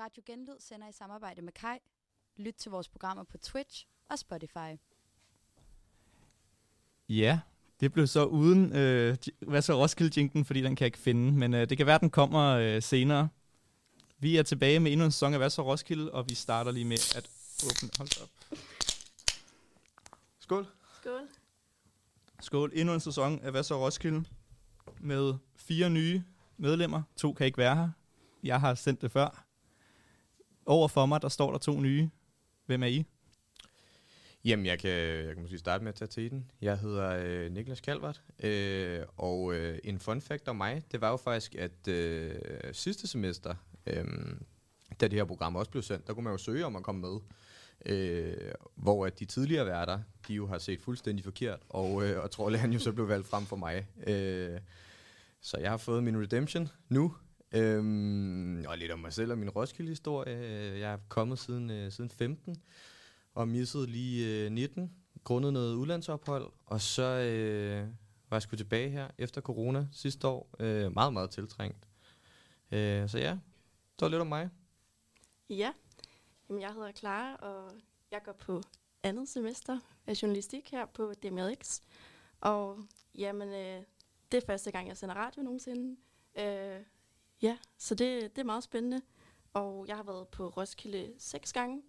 Radio Genlyd sender i samarbejde med Kai. Lyt til vores programmer på Twitch og Spotify. Ja, det blev så uden, øh, hvad så Roskilde-jinken, fordi den kan jeg ikke finde, men øh, det kan være, den kommer øh, senere. Vi er tilbage med endnu en sæson af Hvad så Roskilde, og vi starter lige med at åbne... Hold op. Skål. Skål. Skål. Endnu en sæson af Hvad så Roskilde med fire nye medlemmer. To kan ikke være her. Jeg har sendt det før. Over for mig, der står der to nye. Hvem er I? Jamen, jeg kan, jeg kan måske starte med at tage til den. Jeg hedder øh, Niklas Kalvert, øh, og øh, en fun fact om mig, det var jo faktisk, at øh, sidste semester, øh, da det her program også blev sendt, der kunne man jo søge om at komme med. Øh, hvor at de tidligere værter, de jo har set fuldstændig forkert, og, øh, og tror, at han jo så blev valgt frem for mig. Øh, så jeg har fået min redemption nu, Øhm, og lidt om mig selv og min Roskilde-historie. Jeg er kommet siden, øh, siden 15 og misset lige øh, 19, grundet noget udlandsophold. Og så øh, var jeg sgu tilbage her efter corona sidste år. Øh, meget, meget tiltrængt. Øh, så ja, det var lidt om mig. Ja, Jamen, jeg hedder Clara, og jeg går på andet semester af journalistik her på DMX. Og jamen, øh, det er første gang, jeg sender radio nogensinde. Øh, ja, så det, det er meget spændende. Og jeg har været på Roskilde seks gange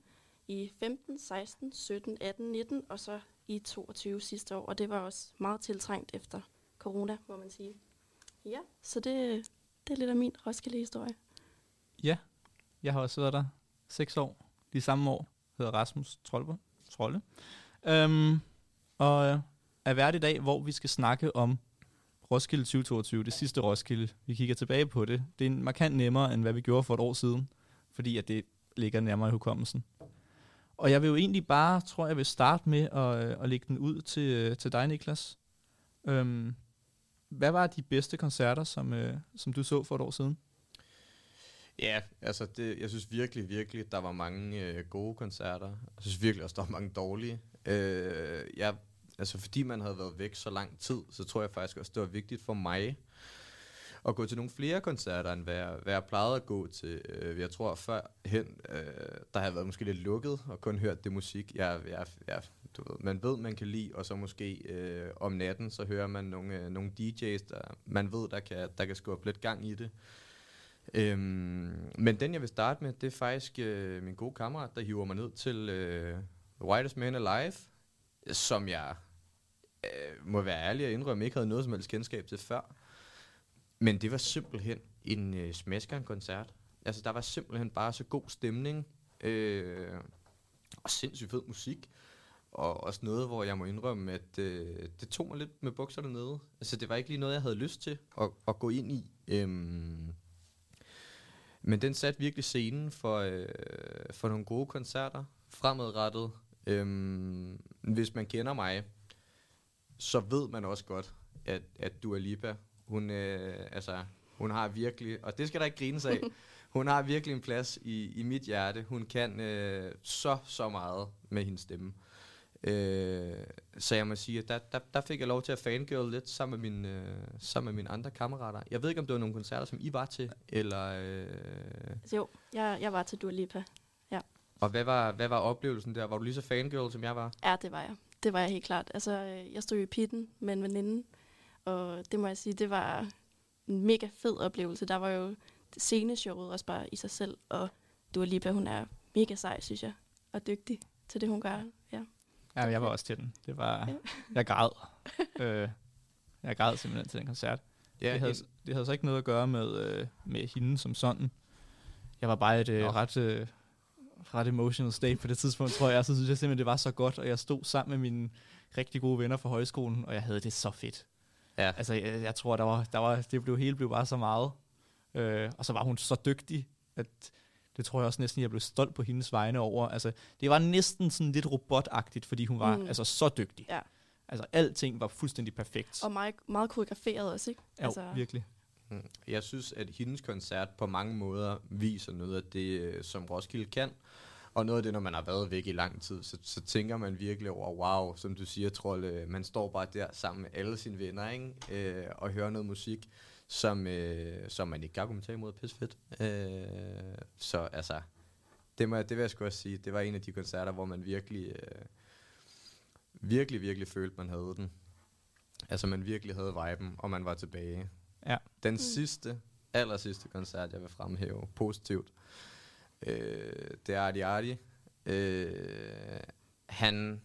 i 15, 16, 17, 18, 19 og så i 22 sidste år. Og det var også meget tiltrængt efter corona, må man sige. Ja, så det, det er lidt af min Roskilde-historie. Ja, jeg har også været der seks år. De samme år hedder Rasmus Trolle. Trolle. Øhm, og er vært i dag, hvor vi skal snakke om Roskilde 2022, det sidste Roskilde. Vi kigger tilbage på det. Det er markant nemmere, end hvad vi gjorde for et år siden, fordi at det ligger nærmere i hukommelsen. Og jeg vil jo egentlig bare, tror jeg, vil starte med at, øh, at lægge den ud til, øh, til dig, Niklas. Øhm, hvad var de bedste koncerter, som, øh, som du så for et år siden? Ja, altså det, jeg synes virkelig, virkelig, der var mange øh, gode koncerter. Jeg synes virkelig også, der var mange dårlige. Øh, jeg, altså fordi man havde været væk så lang tid, så tror jeg faktisk også, det var vigtigt for mig at gå til nogle flere koncerter, end hvad jeg, hvad jeg plejede at gå til. Øh, jeg tror førhen, øh, der har været måske lidt lukket og kun hørt det musik, jeg, jeg, jeg, du ved, man ved, man kan lide, og så måske øh, om natten, så hører man nogle, øh, nogle DJ's, der man ved, der kan, der kan skubbe lidt gang i det. Øhm, men den, jeg vil starte med, det er faktisk øh, min gode kammerat, der hiver mig ned til øh, The Whitest Man Alive, som jeg øh, må være ærlig og indrømme, ikke havde noget som helst kendskab til før. Men det var simpelthen en øh, smæskeren-koncert. Altså, der var simpelthen bare så god stemning, øh, og sindssygt fed musik. Og også noget, hvor jeg må indrømme, at øh, det tog mig lidt med bukserne nede. Altså, det var ikke lige noget, jeg havde lyst til at, at gå ind i. Øhm, men den satte virkelig scenen for, øh, for nogle gode koncerter fremadrettet. Øhm, hvis man kender mig, så ved man også godt, at, at Dua Lipa, hun, øh, altså, hun har virkelig, og det skal der ikke grines af, hun har virkelig en plads i, i mit hjerte. Hun kan øh, så, så meget med hendes stemme. Øh, så jeg må sige, at der, der, der fik jeg lov til at fangirl lidt sammen med, min, øh, sammen med mine andre kammerater. Jeg ved ikke, om det var nogle koncerter, som I var til, eller... Øh... Altså, jo, jeg, jeg var til Dua Lipa. Ja. Og hvad var, hvad var oplevelsen der? Var du lige så fangirl, som jeg var? Ja, det var jeg. Det var jeg helt klart. Altså, øh, jeg stod i pitten med en veninde, og det må jeg sige, det var en mega fed oplevelse. Der var jo sceneshowet også bare i sig selv, og Dua Lipa, hun er mega sej, synes jeg, og dygtig til det, hun gør. Ja. Ja, jeg var også til den. Det var, ja. jeg græd. øh, jeg græd simpelthen til den koncert. Ja, det, havde, det havde så ikke noget at gøre med, øh, med hende som sådan. Jeg var bare et øh, ret, øh, ret emotional state på det tidspunkt, tror jeg. Så synes jeg simpelthen, det var så godt, og jeg stod sammen med mine rigtig gode venner fra højskolen, og jeg havde det så fedt. Ja. Altså, jeg, jeg tror, der var, der var, det blev hele blev bare så meget. Øh, og så var hun så dygtig, at det tror jeg også næsten, jeg blev stolt på hendes vegne over. Altså, det var næsten sådan lidt robotagtigt, fordi hun var mm. altså så dygtig. Ja. Altså, alting var fuldstændig perfekt. Og meget, meget koreograferet også, ikke? Ja, altså. virkelig. Mm. Jeg synes, at hendes koncert på mange måder viser noget af det, øh, som Roskilde kan. Og noget af det, når man har været væk i lang tid, så, så tænker man virkelig over, wow, som du siger, Trolle, øh, man står bare der sammen med alle sine venner, ikke? Øh, og hører noget musik, som, øh, som man ikke kan kommentere imod, pis fedt. Øh, så altså, det, må, jeg- det vil jeg sgu også sige, det var en af de koncerter, hvor man virkelig, øh, virkelig, virkelig følte, man havde den. Altså, man virkelig havde viben, og man var tilbage. Ja. Den Mm. sidste, aller sidste koncert, jeg vil fremhæve positivt, øh, det er Arti Arti. Øh, han,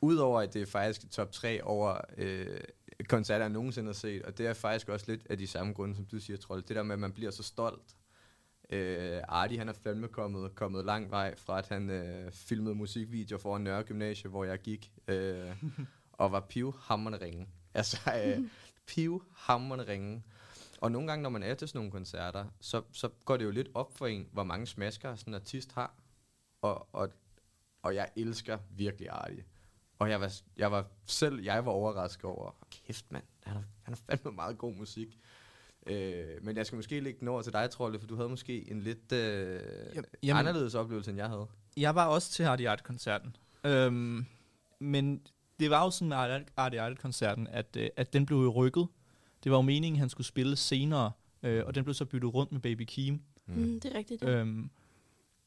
udover at det er faktisk top 3 over øh, koncerter, jeg nogensinde har set, og det er faktisk også lidt af de samme grunde, som du siger, Trold. Det der med, at man bliver så stolt. Øh, Arti, han er fandme kommet, kommet lang vej fra, at han øh, filmede musikvideoer for Nørre Gymnasie, hvor jeg gik, øh, og var pivhammerende ringe. Altså, øh, pivhammerende ringe. Og nogle gange, når man er til sådan nogle koncerter, så, så går det jo lidt op for en, hvor mange smasker sådan en artist har. Og, og, og jeg elsker virkelig Artie. Og jeg var, jeg var selv, jeg var overrasket over, kæft mand, han har, han har fandme meget god musik. Øh, men jeg skal måske lægge den over til dig, Trolle, for du havde måske en lidt øh, Jamen, anderledes oplevelse, end jeg havde. Jeg var også til Hardy Art-koncerten. Øhm, men det var jo sådan med Hardy Art-koncerten, at, øh, at den blev jo rykket. Det var jo meningen, at han skulle spille senere, øh, og den blev så byttet rundt med Baby Keem. Mm, det er rigtigt. Ja. Øhm,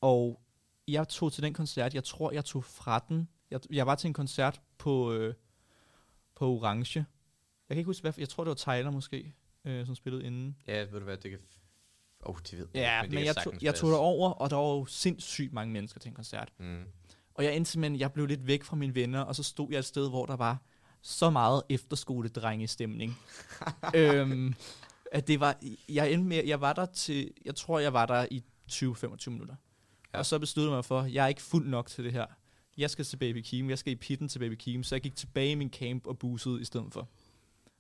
og jeg tog til den koncert, jeg tror, jeg tog fra den. Jeg, jeg var til en koncert på, øh, på Orange. Jeg kan ikke huske, hvad, jeg tror, det var Tyler måske, øh, som spillede inden. Ja, ved du hvad, det kan... Åh, oh, det ved jeg Ja, men, men jeg, tog, jeg tog derover, og der var jo sindssygt mange mennesker til en koncert. Mm. Og jeg endte simpelthen, jeg blev lidt væk fra mine venner, og så stod jeg et sted, hvor der var så meget efterskoledrengestemning. øhm, at det var, jeg endte med, jeg var der til, jeg tror, jeg var der i 20-25 minutter. Ja. Og så besluttede jeg mig for, jeg er ikke fuld nok til det her. Jeg skal til Baby Keem, jeg skal i pitten til Baby Keem, så jeg gik tilbage i min camp og busede i stedet for.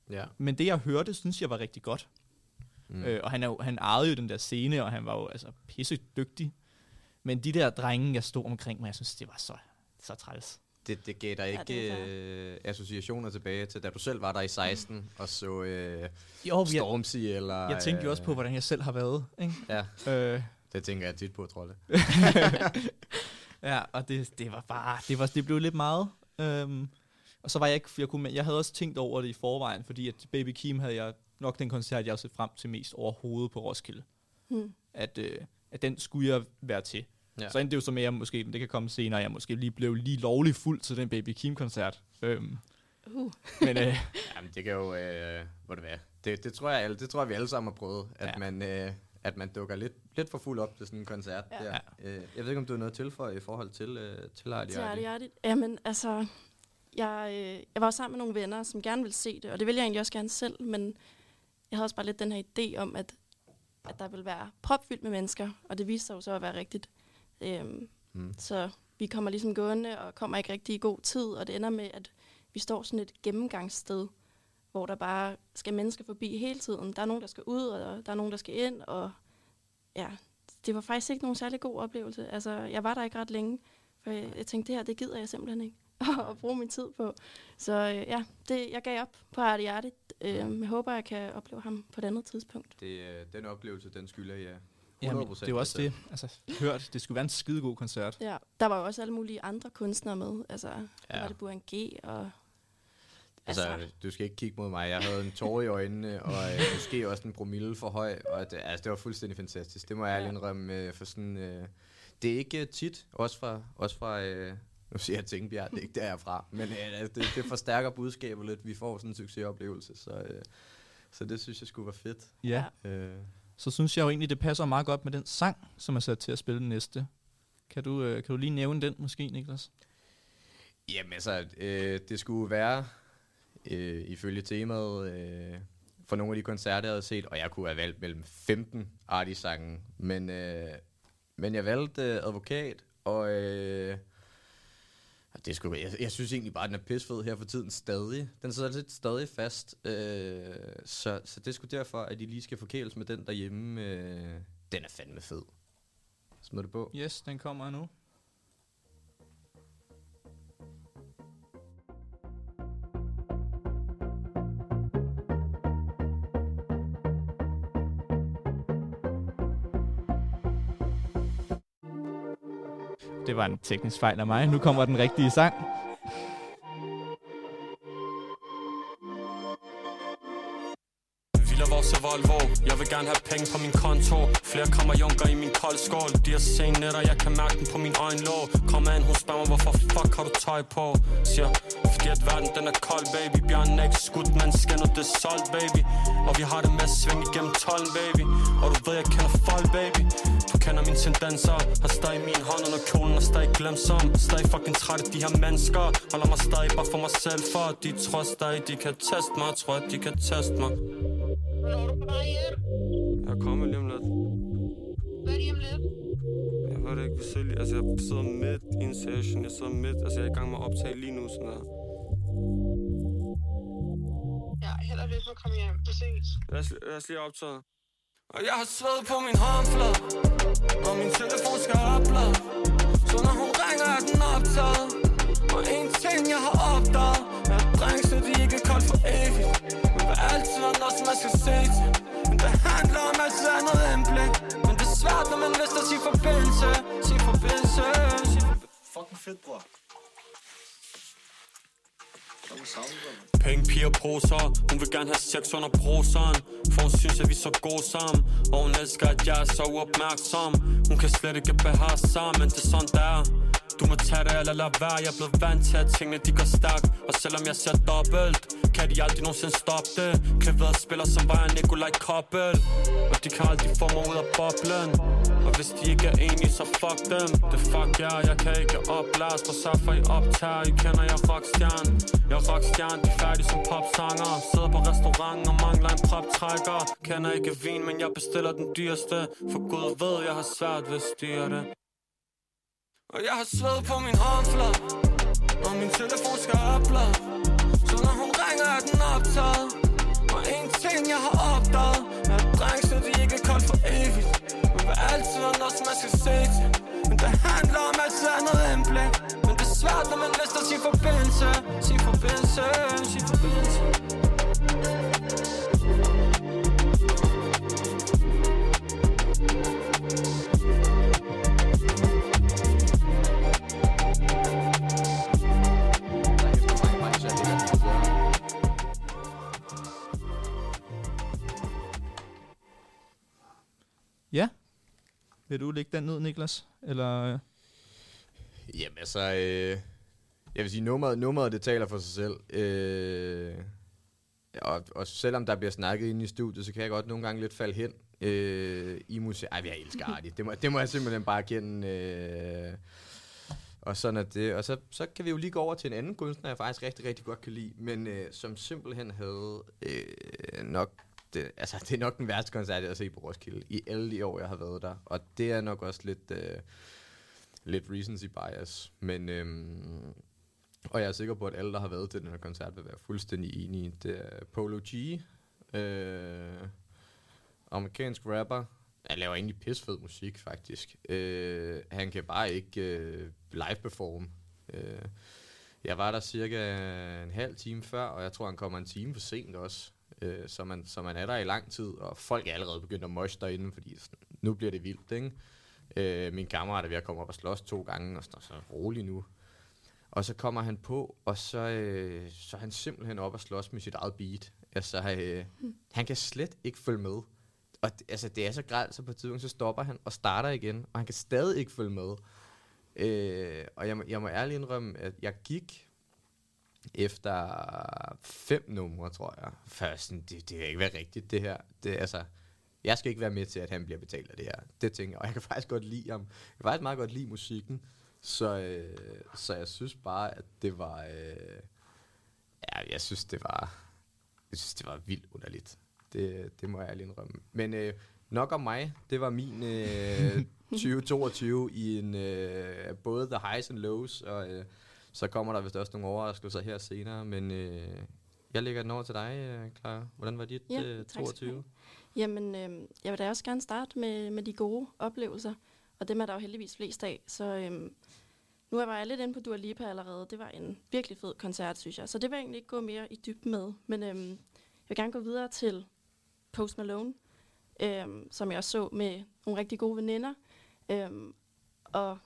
Ja. Men det, jeg hørte, synes jeg var rigtig godt. Mm. Øh, og han, er jo, han ejede jo den der scene, og han var jo altså pisse dygtig. Men de der drenge, jeg stod omkring mig, jeg synes, det var så, så træls. Det, det gav dig ikke ja, øh, associationer tilbage til, da du selv var der i 16 og så øh, Jo, jeg, Stormzy eller... jeg tænkte jo øh, også på, hvordan jeg selv har været. Ikke? Ja, Øh, det tænker jeg tit på, Trolle. ja, og det, det var bare, det, var, det blev lidt meget. Øhm, og så var jeg ikke, jeg, kunne, jeg havde også tænkt over det i forvejen, fordi at Baby Kim havde jeg nok den koncert, jeg har set frem til mest overhovedet på Roskilde. Mm. At, øh, at den skulle jeg være til. Ja. Så endte det jo så med, at måske, men det kan komme senere, jeg måske lige blev lige lovlig fuld til den Baby Kim-koncert. Øhm, Uh. men øh, Jamen, det kan jo... Øh, hvor det være. Det, det, tror jeg, alle- det tror jeg, vi alle sammen har prøvet, at, Ja. man, øh, at man dukker lidt, lidt for fuld op til sådan en koncert. Ja. Der. Øh, jeg ved ikke, om du har noget til for i forhold til, øh, til Hardy. Artie Artie. Jamen, altså, jeg, øh, jeg var sammen med nogle venner, som gerne ville se det, og det ville jeg egentlig også gerne selv, men jeg havde også bare lidt den her idé om, at, at der ville være propfyldt med mennesker, og det viste sig jo så at være rigtigt. Øhm, Mm. så vi kommer ligesom gående, og kommer ikke rigtig i god tid, og det ender med, at vi står sådan et gennemgangssted, hvor der bare skal mennesker forbi hele tiden. Der er nogen, der skal ud, og der er nogen, der skal ind, og ja, det var faktisk ikke nogen særlig god oplevelse. Altså, jeg var der ikke ret længe, for jeg, jeg tænkte, det her, det gider jeg simpelthen ikke at bruge min tid på. Så øh, ja, det, jeg gav op på Artie Artie. Øh, jeg håber, jeg kan opleve ham på et andet tidspunkt. Det, øh, den oplevelse, den skylder jeg 100% jamen, det er jo også det. Altså, hørt, det skulle være en skidegod koncert. Ja, der var jo også alle mulige andre kunstnere med. Altså, ja. Ja. der var det Buan G. og... Altså, Altså- du skal ikke kigge mod mig. Jeg havde en tår i øjnene, og øh, måske også en promille for høj. Og det, altså, det var fuldstændig fantastisk. Det må jeg Ja. ærligt indrømme. Øh, for sådan, øh, det er ikke tit, også fra, også fra øh, nu siger jeg Tingbjerg, det er ikke der, jeg er fra. Men øh, altså, det, det forstærker budskabet lidt. Vi får sådan en succesoplevelse. Så, øh, så det synes jeg skulle være fedt. Ja. Øh, Så synes jeg jo egentlig, det passer meget godt med den sang, som er sat til at spille den næste. Kan du, øh, kan du lige nævne den måske, Niklas? Jamen altså, øh, det skulle være, øh, ifølge temaet, øh, for nogle af de koncerter, jeg havde set, og jeg kunne have valgt mellem 15 artisange, men, øh, men jeg valgte øh, Advokat, og øh, det skulle, jeg, jeg synes egentlig bare, at den er pissfed her for tiden stadig. Den sidder lidt stadig fast, øh, så, så det skulle derfor, at I lige skal forkæles med den derhjemme. Øh, den er fandme fed. Smid det på. Yes, den kommer nu. Det var en teknisk fejl af mig. Nu kommer den rigtige sang. Vill ha så Volvo, Jeg vil gerne have penge på min konto. Flere kommer junker i min koldskål. De har sen netter, jeg kan mærke dem på min øjenlåg. Kom an, hun spørger mig, hvorfor fuck har du tøj på? Siger, fordi at verden den er kold, baby. Bjørnen er ikke skudt, men nu det solgt, baby. Og vi har det med at svinge igennem tolden, baby. Og du ved, jeg kender folk, baby kender mine tendenser Har stadig min hånd under kjolen og stadig glemsom Stadig fucking træt af de her mennesker Holder mig stadig bare for mig selv For de tror stadig, de kan teste mig Tror at de kan teste mig? Jeg kommer lige om lidt Hvad er det om lidt? Jeg ved det ikke, altså jeg sidder midt i en session, jeg sidder midt, altså jeg er i gang med at optage lige nu, sådan der. Ja, held og lykke med at komme hjem. Vi ses. Lad os, lad os lige optage. Og jeg har sved på min håndflade, og min telefon skal oplade. Så når hun ringer, er den optaget. Og en ting, jeg har opdaget, er at dreng, så de ikke er koldt for evigt. Men vil altid være noget, som man skal se til. Men det handler om altid andet indblik. Men det er svært, når man mister sin forbindelse. Sin forbindelse, sin forbindelse. Fucking fedt, bror. Penge, piger, poser. Hun vil gerne have sex under bruseren. For hun synes, at vi er så gode sammen. Og hun elsker, at jeg er så uopmærksom. Hun kan slet ikke bære sig, Men det er sådan, der du må tage det eller lade være. Jeg er blevet vant til, at tingene de går stærkt. Og selvom jeg ser dobbelt Kan de aldrig nogensinde stoppe det. Klaveret spiller som var jeg Nikolaj Koppel. Og de kan aldrig få mig ud af boblen. Og hvis de ikke er enige, så fuck dem. Det fuck jer, jeg kan ikke oplæres På så for I optager, I kender jeg rockstjern Jeg er rockstjern, de er færdige som popsanger. Sidder på restaurant og mangler en proptrækker. Kender ikke vin, men jeg bestiller den dyreste. For Gud ved, jeg har svært ved at styre det og jeg har sved på min håndflad Og min telefon skal oplade. Så når hun ringer er den optaget. Og en ting jeg har opdaget Er at dreng så de ikke er koldt for evigt. Man vil altid have noget som man skal se til? Men det handler om altid andet indblik Men det er svært når man mister sin forbindelse. Sin forbindelse, sin forbindelse. Ja. Vil du lægge den ned, Niklas? Eller... Øh? Jamen altså, øh, jeg vil sige, nummeret, nummeret det taler for sig selv. Øh, og, og selvom der bliver snakket inde i studiet, så kan jeg godt nogle gange lidt falde hen øh, i musik. Ej, jeg elsker Arti. Det må, det må jeg simpelthen bare kende. Øh, og sådan er det. Og så, så kan vi jo lige gå over til en anden kunstner, jeg faktisk rigtig, rigtig godt kan lide, men øh, som simpelthen havde øh, nok det, altså, det er nok den værste koncert, jeg har set på Roskilde i alle de år, jeg har været der. Og det er nok også lidt, øh, lidt recency bias. Men, øhm, og jeg er sikker på, at alle, der har været til den her koncert, vil være fuldstændig enige. Det er Polo G, øh, amerikansk rapper. Han laver egentlig pisfed musik, faktisk. Øh, han kan bare ikke øh, live-performe. Øh, jeg var der cirka en halv time før, og jeg tror, han kommer en time for sent også. Øh, så, man, så man er der i lang tid, og folk er allerede begyndt at moshe derinde, fordi sådan, nu bliver det vildt, ikke? Øh, min kammerat er ved at komme op og slås to gange, og sådan, så rolig nu. Og så kommer han på, og så, øh, så er han simpelthen op og slås med sit eget beat. Altså, øh, han kan slet ikke følge med. Og det, altså, det er så grædt, så på et tidspunkt, så stopper han og starter igen, og han kan stadig ikke følge med. Øh, og jeg, må- jeg må ærligt indrømme, at jeg gik efter fem numre, tror jeg. Først det, det kan ikke være rigtigt, det her. Det, altså, jeg skal ikke være med til, at han bliver betalt af det her. Det tænker jeg. Og jeg kan faktisk godt lide ham. Jeg kan faktisk meget godt lide musikken. Så, øh, så jeg synes bare, at det var... Øh, ja, jeg synes, det var... Jeg synes, det var vildt underligt. Det, det må jeg ærligt indrømme. Men øh, nok om mig. Det var min øh, 2022 i en øh, både the highs and lows, og øh, så kommer der vist også nogle overraskelser her senere, men øh, jeg lægger den over til dig, øh, Clara. Hvordan var dit Ja, øh, tak skal du 22? have. Jamen, øh, jeg vil da også gerne starte med, med de gode oplevelser, og dem er der jo heldigvis flest af. Så øh, nu er jeg lidt inde på Dua Lipa allerede. Det var en virkelig fed koncert, synes jeg. Så det vil jeg egentlig ikke gå mere i dybden med. Men øh, jeg vil gerne gå videre til Post Malone, øh, som jeg også så med nogle rigtig gode veninder. Øh, og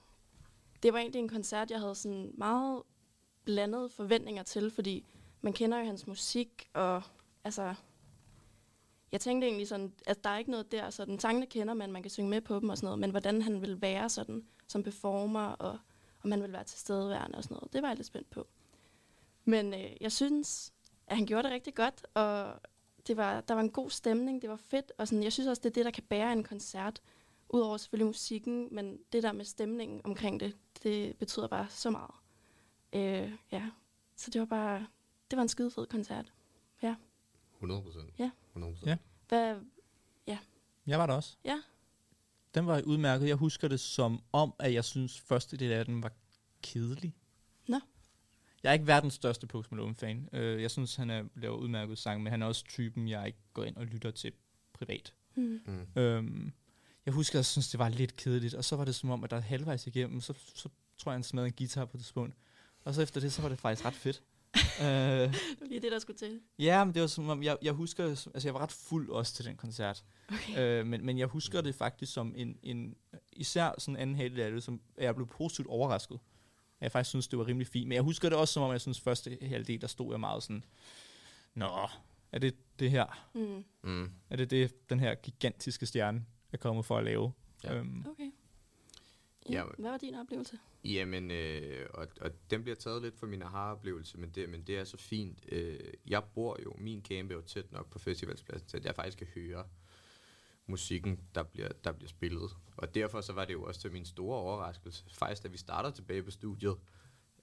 det var egentlig en koncert, jeg havde sådan meget blandede forventninger til, fordi man kender jo hans musik, og altså, jeg tænkte egentlig sådan, at der er ikke noget der, sådan sangene kender man, man kan synge med på dem og sådan noget, men hvordan han vil være sådan som performer, og om han vil være tilstedeværende og sådan noget, det var jeg lidt spændt på. Men øh, jeg synes, at han gjorde det rigtig godt, og det var, der var en god stemning, det var fedt, og sådan, jeg synes også, det er det, der kan bære en koncert, udover selvfølgelig musikken, men det der med stemningen omkring det, det betyder bare så meget. Øh, ja, så det var bare, det var en skide fed koncert. 100 procent. Ja. 100% Ja. Hvad, Jeg var der også. Ja. Den var udmærket. Jeg husker det som om, at jeg synes, første del af den var kedelig. Nå. Jeg er ikke verdens største Post Malone-fan. Uh, jeg synes, han er, laver udmærket sang, men han er også typen, jeg ikke går ind og lytter til privat. hmm, Mm. Um, jeg husker, at jeg synes, det var lidt kedeligt, og så var det som om, at der halvvejs igennem, så, så tror jeg, han smadrede en guitar på det tidspunkt. Og så efter det, så var det faktisk ret fedt. uh, det var lige det, der skulle til. Ja, men det var som om, jeg, jeg husker, altså jeg var ret fuld også til den koncert. Okay. Øh, men, men jeg husker det faktisk som en, en især sådan anden halvdel af det, som at jeg blev positivt overrasket. Jeg faktisk synes, det var rimelig fint. Men jeg husker det også som om, jeg synes, første halvdel, der stod jeg meget sådan, Nå, er det det her? Mm. Mm. Er det det, den her gigantiske stjerne er kommet for at lave? Ja. Øhm, Okay. Ja, hvad var din oplevelse? Jamen, øh, og, og den bliver taget lidt for min aha-oplevelse, men det, men det er så fint. Øh, jeg bor jo, min camp er jo tæt nok på festivalspladsen, til at jeg faktisk kan høre musikken, der bliver, der bliver spillet. Og derfor så var det jo også til min store overraskelse, faktisk da vi starter tilbage på studiet,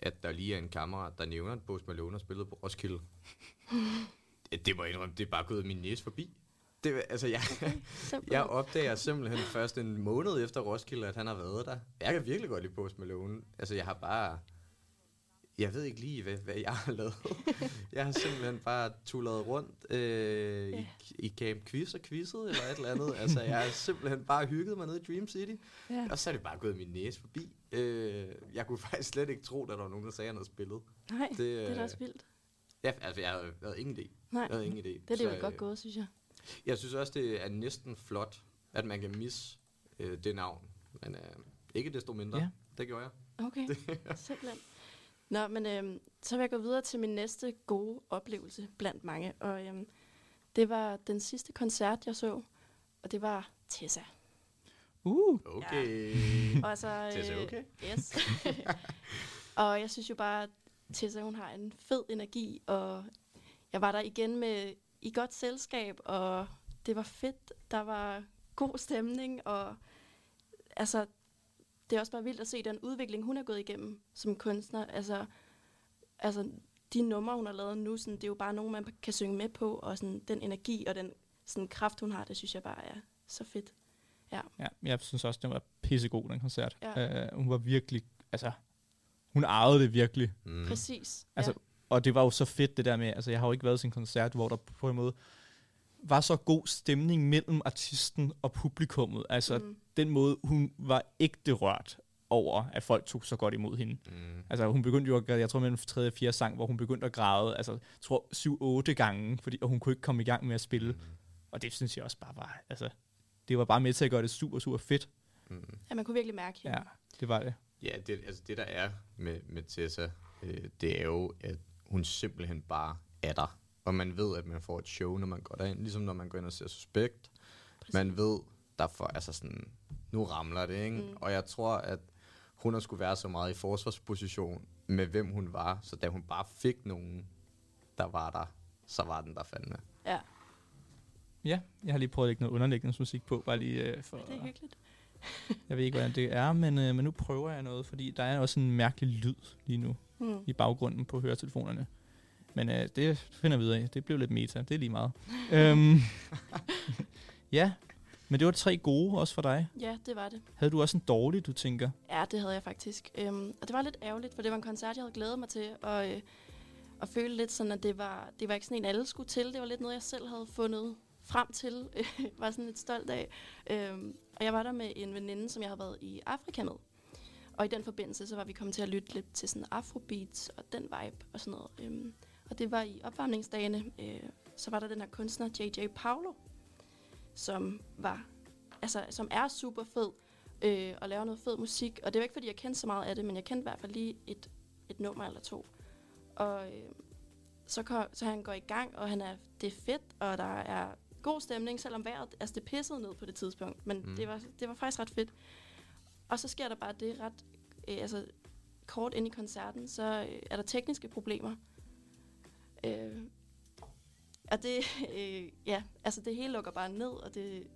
at der lige er en kammerat, der nævner, at Post Malone har spillet på Roskilde. det, det må jeg indrømme, det er bare gået min næse forbi. Det, altså, jeg, Simpelthen. jeg opdager simpelthen først en måned efter Roskilde, at han har været der. Jeg kan virkelig godt lide Post Malone. Altså, jeg har bare... Jeg ved ikke lige, hvad, hvad jeg har lavet. jeg har simpelthen bare tullet rundt øh, Ja. i, i Camp Quiz og quizzet eller et eller andet. Altså, jeg har simpelthen bare hygget mig nede i Dream City. Ja. Og så er det bare gået min næse forbi. Øh, jeg kunne faktisk slet ikke tro, at der var nogen, der sagde, at han havde spillet. Nej, det, det er øh, da også vildt. Ja, altså, jeg havde, jeg havde ingen idé. Nej, Jeg havde ingen idé. det er det godt øh, gået, synes jeg. Jeg synes også, det er næsten flot, at man kan misse øh, det navn. Men øh, ikke desto mindre. Ja. Det gjorde jeg. Okay, simpelthen. Nå, men øhm, så vil jeg gå videre til min næste gode oplevelse blandt mange. Og øhm, det var den sidste koncert, jeg så, og det var Tessa. uh, Okay. Og altså, Tessa, øh, okay. Yes. og jeg synes jo bare, at Tessa, hun har en fed energi, og jeg var der igen med i godt selskab, og det var fedt. Der var god stemning, og altså, det er også bare vildt at se den udvikling, hun er gået igennem som kunstner. Altså, altså de numre, hun har lavet nu, sådan, det er jo bare nogle, man kan synge med på, og sådan, den energi og den sådan, kraft, hun har, det synes jeg bare er så fedt. ja, jeg synes også, den var pissegod, den koncert. Ja. Uh, hun var virkelig, altså, hun ejede det virkelig. Mm. Præcis. Altså, Og det var jo så fedt det der med, altså jeg har jo ikke været til en koncert, hvor der på en måde var så god stemning mellem artisten og publikummet. Altså mm. Den måde, hun var ægte rørt over, at folk tog så godt imod hende. Mm. Altså hun begyndte jo, at, jeg tror mellem tredje og fjerde sang, hvor hun begyndte at græde, altså jeg tror syv-otte gange, fordi, og hun kunne ikke komme i gang med at spille. Mm. Og det synes jeg også bare var, altså det var bare med til at gøre det super, super fedt. Mm. Ja, man kunne virkelig mærke hende. Ja, det var det. Ja, det, altså det der er med, med Tessa, øh, det er jo, at hun simpelthen bare er der. Og man ved, at man får et show, når man går derind. Ligesom når man går ind og ser Suspekt. Præcis. Man ved, der får, altså sådan, nu ramler det, ikke? Mm. Mm. Og jeg tror, at hun har skulle være så meget i forsvarsposition med, hvem hun var. Så da hun bare fik nogen, der var der, så var den der fandme. Ja, Ja, jeg har lige prøvet at lægge noget underlægningsmusik på, bare lige øh, for... det er hyggeligt. Jeg ved ikke, hvordan det er, men, øh, men nu prøver jeg noget, fordi der er også en mærkelig lyd lige nu Mm. i baggrunden på høretelefonerne. Men øh, det finder vi ud af. Det blev lidt meta. Det er lige meget. øhm, ja, men det var tre gode også for dig. Ja, det var det. Havde du også en dårlig, du tænker? Ja, det havde jeg faktisk. Øhm, og det var lidt ærgerligt, for det var en koncert, jeg havde glædet mig til. Og, øh, og føle lidt sådan, at det var, det var ikke sådan en, alle skulle til. Det var lidt noget, jeg selv havde fundet frem til. var sådan lidt stolt af. Øhm, og jeg var der med en veninde, som jeg havde været i Afrika med. Og i den forbindelse, så var vi kommet til at lytte lidt til sådan afrobeats og den vibe og sådan noget. Øhm, og det var i opvarmningsdagene. Øh, så var der den her kunstner, J.J. Paulo, som var, altså, som er super fed øh, og laver noget fed musik. Og det var ikke, fordi jeg kendte så meget af det, men jeg kendte i hvert fald lige et, et nummer eller to. Og øh, så, kom, så han går i gang, og han er, det er fedt, og der er god stemning, selvom vejret, altså det pissede ned på det tidspunkt, men mm. det, var, det var faktisk ret fedt. Og så sker der bare det ret, øh, altså kort ind i koncerten, så øh, er der tekniske problemer. Øh, og det, øh, ja, altså det hele lukker bare ned, og det,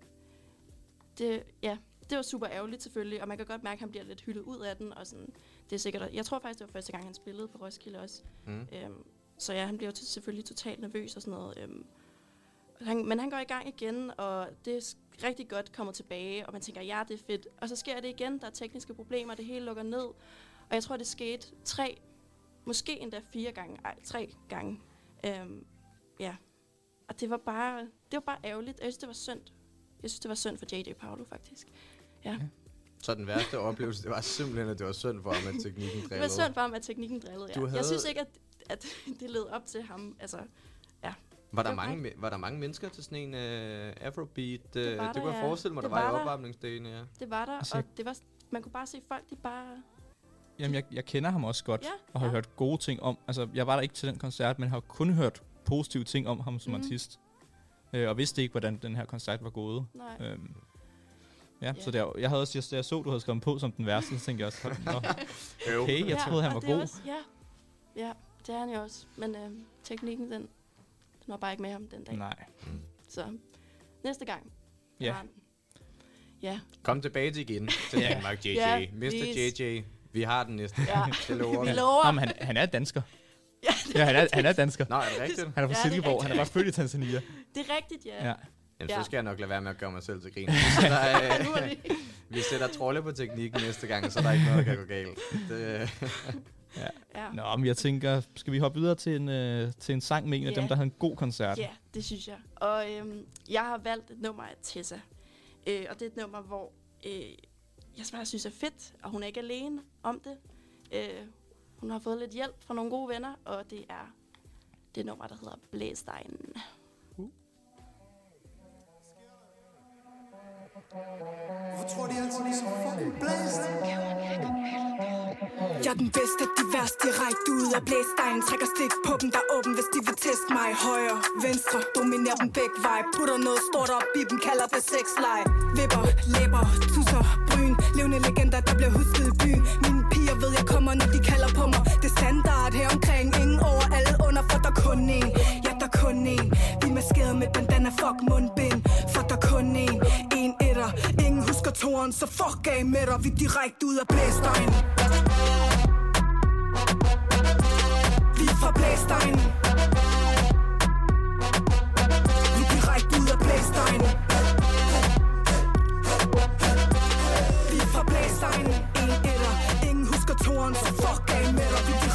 det, ja, det var super ærgerligt selvfølgelig, og man kan godt mærke, at han bliver lidt hyldet ud af den, og sådan, det er sikkert, jeg tror faktisk, det var første gang, han spillede på Roskilde også. Mm. Øhm, så ja, han bliver jo selvfølgelig totalt nervøs og sådan noget. Øhm, han, men han går i gang igen, og det rigtig godt kommet tilbage, og man tænker, ja, det er fedt. Og så sker det igen, der er tekniske problemer, det hele lukker ned. Og jeg tror, det skete tre, måske endda fire gange, ej, tre gange. Øhm, ja, og det var bare, det var bare ærgerligt. Jeg synes, det var synd. Jeg synes, det var synd for J.J. Paolo, faktisk. Ja. Så den værste oplevelse, det var simpelthen, at det var synd for ham, at teknikken Det drillede. var synd for ham, at teknikken drillede, ja. Du Jeg havde- synes ikke, at, at det led op til ham. Altså, Var der, var mange, me- var der mange mennesker til sådan en uh, afrobeat? Uh, det, var det der, kunne jeg ja. forestille mig, der Det var, i var der. opvarmningsdagen, ja. Det var der, Altså, og det var, man kunne bare se folk, de bare... Jamen, jeg, jeg kender ham også godt, Ja, og har ja. hørt gode ting om. Altså, jeg var der ikke til den koncert, men har kun hørt positive ting om ham som Mhm. artist. Øh, og vidste ikke, hvordan den her koncert var gået. Nej. Øhm, ja, Ja. så der, jeg havde også, jeg, jeg så, du havde skrevet på som den værste, så tænkte jeg også, nå, okay, jeg troede, han og var det god. Også, ja, ja, det er han jo også. Men øh, teknikken, den, den var bare ikke med ham den dag. Nej. Så næste gang. Ja. han- Ja, Kom tilbage til igen til. Danmark, JJ. Ja, Mr. please. JJ. Vi har den næste. ja. Det lover vi lover. Nå, men han, han er dansker. Ja, Ja, han er, han er dansker. Nå, er det rigtigt? Han er fra Ja, er Silkeborg. Han er bare født i Tanzania. Det er rigtigt, ja. Ja. Jamen, Ja. så skal jeg nok lade være med at gøre mig selv til grin. Vi sætter, nu er øh, vi sætter trolde på teknikken næste gang, så der er ikke noget, der kan gå galt. Det, Ja. Nå, men jeg tænker, skal vi hoppe videre til en, øh, til en sang med en af Ja. dem, der havde en god koncert? Ja, det synes jeg. Og øhm, jeg har valgt et nummer af Tessa. Øh, og det er et nummer, hvor øh, jeg bare synes er fedt, og hun er ikke alene om det. Øh, hun har fået lidt hjælp fra nogle gode venner, og det er det nummer, der hedder Blæstegn. Hvor tror de altid, de er så fucking blæst? Jeg er den bedste, de værste direkte ud af blæstegnen Trækker stik på dem, der er åben, hvis de vil teste mig. Højre, venstre, dominerer dem begge vej Putter noget stort op i dem, kalder det sexleg. Vipper, læber, tusser, bryn. Levende legender, der bliver husket i byen. Mine piger ved, jeg kommer, når de kalder på mig. Det er standard her omkring. Ingen over, alle under, for der er kun én Ja, der er kun én Vi er maskeret med bandana, fuck mundbind for der er kun en, En etter, ingen husker toren Så fuck af med dig, vi direkte ud af blæstegnen Vi er fra Blæstegn Vi er direkte ud af Blæstegn Vi er fra Blæstegn En etter, ingen husker toren Så fuck af med dig, vi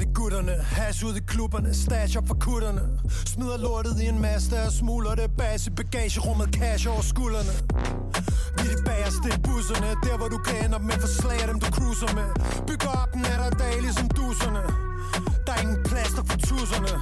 og det gutterne, hash ud i klubberne, stash op for kutterne. Smider lortet i en masse og smuler det bas i bagagerummet, cash over skuldrene. Vi er de bagerste i busserne, der hvor du kan ende op med forslag dem du cruiser med. Bygger op den er dag ligesom duserne Der er ingen plaster for tusserne.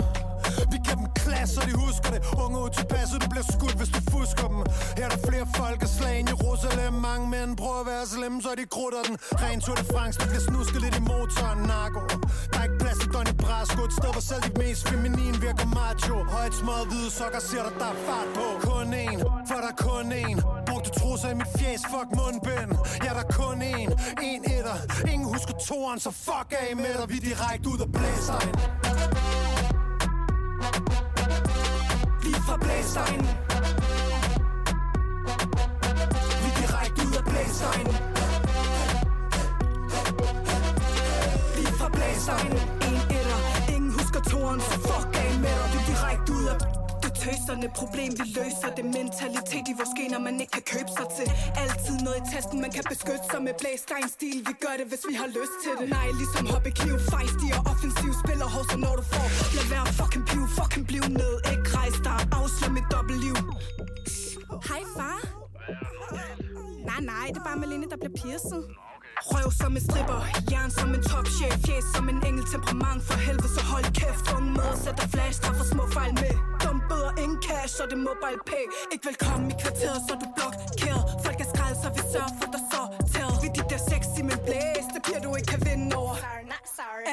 Vi giver dem klasse, så de husker det. Unge utilpasset, du bliver skudt, hvis du fusker dem. Her er der flere folkeslag i Jerusalem. Mange mænd prøver at være slemme, så de krutter den. Ren Tour de France, der bliver snusket lidt i motoren Narko. Der er ikke plads til Donny Brasco. Et sted, hvor selv de mest feminine virker macho. Højt smøget hvide sokker, ser der, der er fart på. Kun en, for der er kun en. Brugte trusser i mit fjes, fuck mundbind. Ja, der er kun en, en etter. Ingen husker toren, så fuck af med dig. Vi er direkte ud af blæstegn Vi er fra Blæstegn Vi direkte Vi er fra Blæstein En etter, ingen husker toren Så fuck af med dig, vi er direkte ud af det tøserne. Problem, vi løser det. Mentalitet i vores gener, man ikke kan købe sig til. Altid noget i tasken, man kan beskytte sig med Blæstein stil. Vi gør det, hvis vi har lyst til det. Nej, ligesom hoppe kniv, fejstig og offensiv. Spiller hård, så når du får. Lad være fucking piv, fucking bliv ned. Ikke rejs dig, Afslå mit dobbeltliv Nej, nej, det er bare Malene, der bliver pierced. Røv som en stripper, jern som en topchef Fjes som en engel, temperament for helvede Så hold kæft, unge møder sætter flash Træffer små fejl med. Dum bøder, ingen cash, så det mobile pay Ikke velkommen i kvarteret, så du blokeret. Folk er skrald, så vi sørger for dig så tæt Vi de der sexy, men blæs Det bliver du ikke kan vinde over.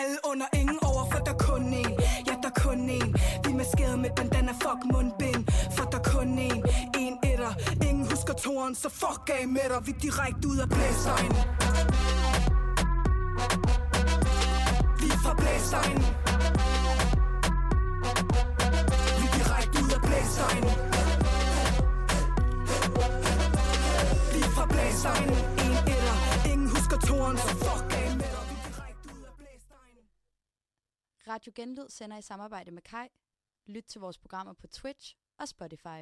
Alle under, ingen over, for der er kun én Ja, der er kun én Vi er maskeret med bandana, fuck toren, så fuck af med dig Vi direkte ud af blæstegn. Vi er fra blæstegn. Vi er direkte ud af blæstegn. Vi er fra blæstegn. En etter, ingen husker toren, så fuck af med dig Vi direkte ud af blæstegn. Radio Genlyd sender i samarbejde med Kai. Lyt til vores programmer på Twitch og Spotify.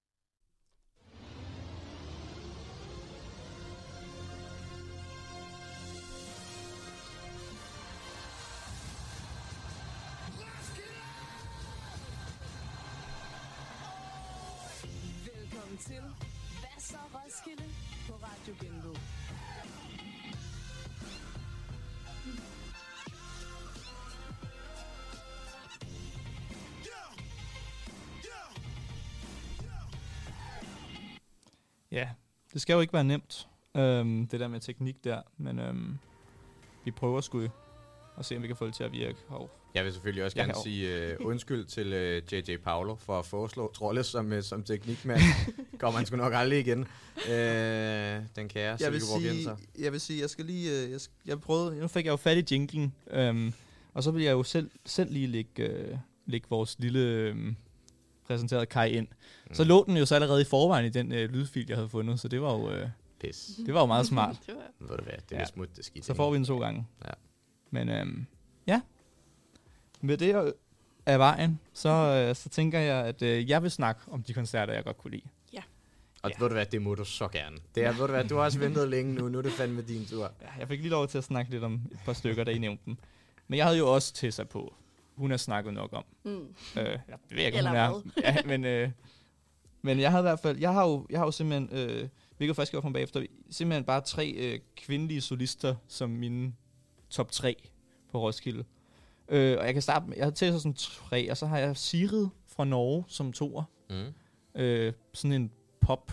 Ja, det skal jo ikke være nemt, øhm, det der med teknik der, men øhm, vi prøver sgu at se, om vi kan få det til at virke. Hov. Jeg vil selvfølgelig også Jeg gerne sige uh, undskyld til uh, JJ Paolo for at foreslå Trolle som, uh, som teknikmand. Kommer han sgu nok aldrig igen. Uh, den kære jeg vil sige, jeg vil sige, jeg skal lige, øh, jeg, jeg prøvede, nu fik jeg jo fat i jinglen, øhm, og så vil jeg jo selv, selv lige lægge, øh, lægge vores lille øh, præsenterede Kai ind. Mm. Så lå den jo så allerede i forvejen i den øh, lydfil, jeg havde fundet, så det var jo, øh, Pis. det var jo meget smart. det var du hvad, det er Ja. ja. smut, det skidt. Så får vi den to gange. Ja. Men øhm, ja, med det af vejen, så, øh, så tænker jeg, at øh, jeg vil snakke om de koncerter, jeg godt kunne lide. Og Ja. ved du hvad, det må du så gerne. Det er, ved du hvad, du har også ventet længe nu, nu er det fandme din tur. Ja, jeg fik lige lov til at snakke lidt om et par stykker, da I nævnte dem. Men jeg havde jo også Tessa på. Hun har snakket nok om. Mm. Øh, ja, det ved jeg ikke, Eller hun er. Ja, men, øh, men jeg havde i hvert fald, jeg har jo, jeg har jo simpelthen, øh, vi kan først gå fra bagefter, simpelthen bare tre øh, kvindelige solister som mine top tre på Roskilde. Øh, og jeg kan starte med, jeg har Tessa som tre, og så har jeg Sigrid fra Norge som toer. Mm. Øh, sådan en pop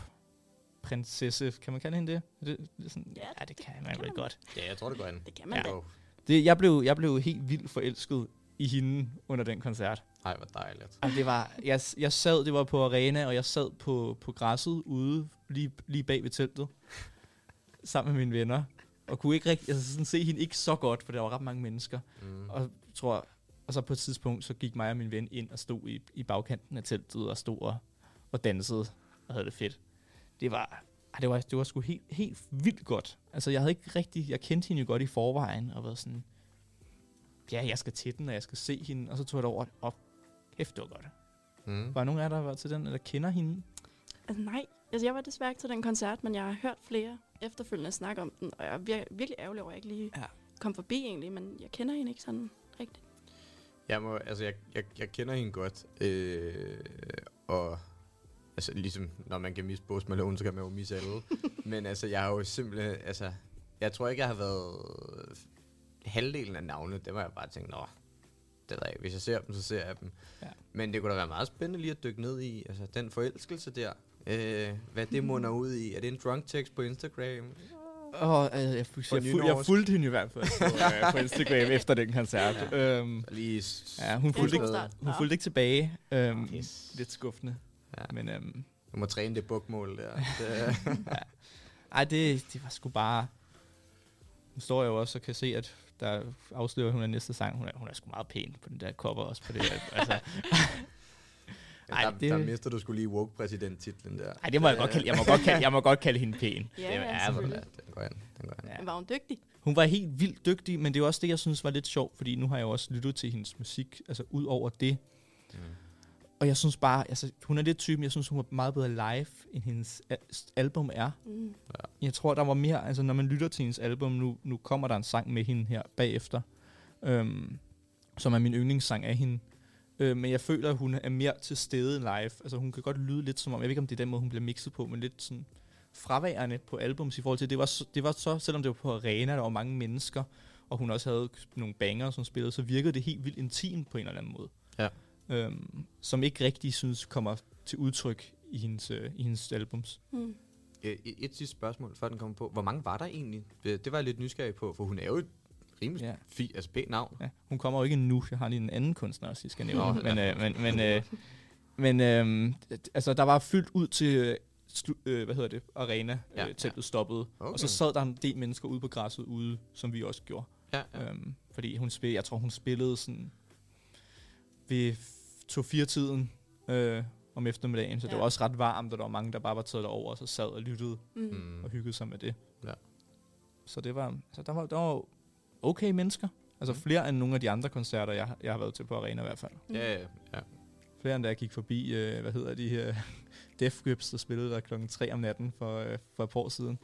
prinsesse, kan man kalde hende det? Er det, det sådan, Ja, ja, det kan man kan vel man. godt. Ja, jeg tror, det går an. Det kan man Ja. da. Det, jeg, blev, jeg blev helt vildt forelsket i hende under den koncert. Ej, hvor dejligt. Altså, det var, jeg, jeg sad, det var på arena, og jeg sad på, på græsset ude, lige, lige bag ved teltet, sammen med mine venner, og kunne ikke rigtig, altså sådan se hende ikke så godt, for der var ret mange mennesker. Mm. Og tror, og så på et tidspunkt, så gik mig og min ven ind og stod i, i bagkanten af teltet, og stod og, og dansede, og havde det fedt. Det var, det var, det var sgu helt, helt vildt godt. Altså, jeg havde ikke rigtig, jeg kendte hende jo godt i forvejen, og var sådan, ja, jeg skal til den, og jeg skal se hende, og så tog jeg det over, og kæft, det var godt. Mm. Var der nogen af jer, der har været til den, eller kender hende? Altså, nej, altså, jeg var desværre ikke til den koncert, men jeg har hørt flere efterfølgende snakke om den, og jeg er vir- virkelig ærgerlig over, at jeg ikke lige Ja. kom forbi egentlig, men jeg kender hende ikke sådan rigtigt. Jeg, må, altså, jeg, jeg, jeg kender hende godt, øh, og altså, ligesom når man kan misse Post Malone, så kan man jo misse alle. Men altså, jeg har jo simpelthen, altså, jeg tror ikke, jeg har været halvdelen af navnet, det var jeg bare tænkt, nå, det ved jeg ikke. Hvis jeg ser dem, så ser jeg dem. Ja. Men det kunne da være meget spændende lige at dykke ned i, altså den forelskelse der. Øh, hvad det munder ud i. Er det en drunk text på Instagram? Åh, oh, jeg, jeg, På jeg, jeg, jeg fulgte hende i hvert fald på, uh, på Instagram efter den koncert. Ja. Øhm, Lige s- ja, hun fulgte ikke, hun Ja. fulgte ikke tilbage. Øhm, Yes. Lidt skuffende. Ja. Men øhm, Du må træne det bukmål der. Det, ej, det, det var sgu bare... Nu står jeg jo også og kan se, at der afslører hun er næste sang. Hun er, hun er sgu meget pæn på den der cover også. På det, her. altså, Ej, der, det- der mister du skulle lige woke-præsident-titlen der. ej, det må jeg godt kalde. Jeg må godt kalde, jeg må godt kalde hende pæn. Ja, det, ja, ja, ja, selvfølgelig. den går an. Den går an. Ja. Var hun dygtig? Hun var helt vildt dygtig, men det er også det, jeg synes var lidt sjovt, fordi nu har jeg jo også lyttet til hendes musik, altså ud over det. Mm. Og jeg synes bare, altså hun er lidt typen, jeg synes hun var meget bedre live, end hendes al- album er. Mm. Jeg tror, der var mere, altså når man lytter til hendes album, nu, nu kommer der en sang med hende her bagefter, øhm, som er min yndlingssang af hende. Øh, men jeg føler, at hun er mere til stede live. Altså hun kan godt lyde lidt som om, jeg ved ikke om det er den måde, hun bliver mixet på, men lidt sådan fraværende på albums i forhold til, det var, så, det var så, selvom det var på arena, der var mange mennesker, og hun også havde nogle banger, som spillede, så virkede det helt vildt intimt på en eller anden måde. Ja. Øhm, som ikke rigtig synes kommer til udtryk i hendes, øh, i hendes albums. Mm. Øh, Et, et sidste spørgsmål, før den kommer på. Hvor mange var der egentlig? Øh, Det var jeg lidt nysgerrig på, for hun er jo et rimelig Ja. ja. fi, altså pænt navn. Ja, hun kommer jo ikke nu. Jeg har lige en anden kunstner også, jeg skal nævne. Nå, men, ja. øh, men, men, øh, men øh, altså, der var fyldt ud til øh, slu- øh, hvad hedder det, arena, Ja, ja, øh, teltet stoppede. Okay. Og så sad der en del mennesker ude på græsset ude, som vi også gjorde. Ja, ja. Øhm, fordi hun spil, jeg tror, hun spillede sådan ved to fire tiden øh, om eftermiddagen, så ja. det Ja. var også ret varmt, og der var mange, der bare var taget derover og så sad og lyttede Mm. Mm. og hyggede sig med det. Ja. Så det var, så der var, der var okay mennesker. Altså Mm. flere end nogle af de andre koncerter, jeg, har- jeg har været til på Arena i hvert fald. Ja, ja, ja. Flere end da jeg gik forbi, øh, hvad hedder de her, Death Grips, der spillede der klokken 3 om natten for, øh, for et par år siden.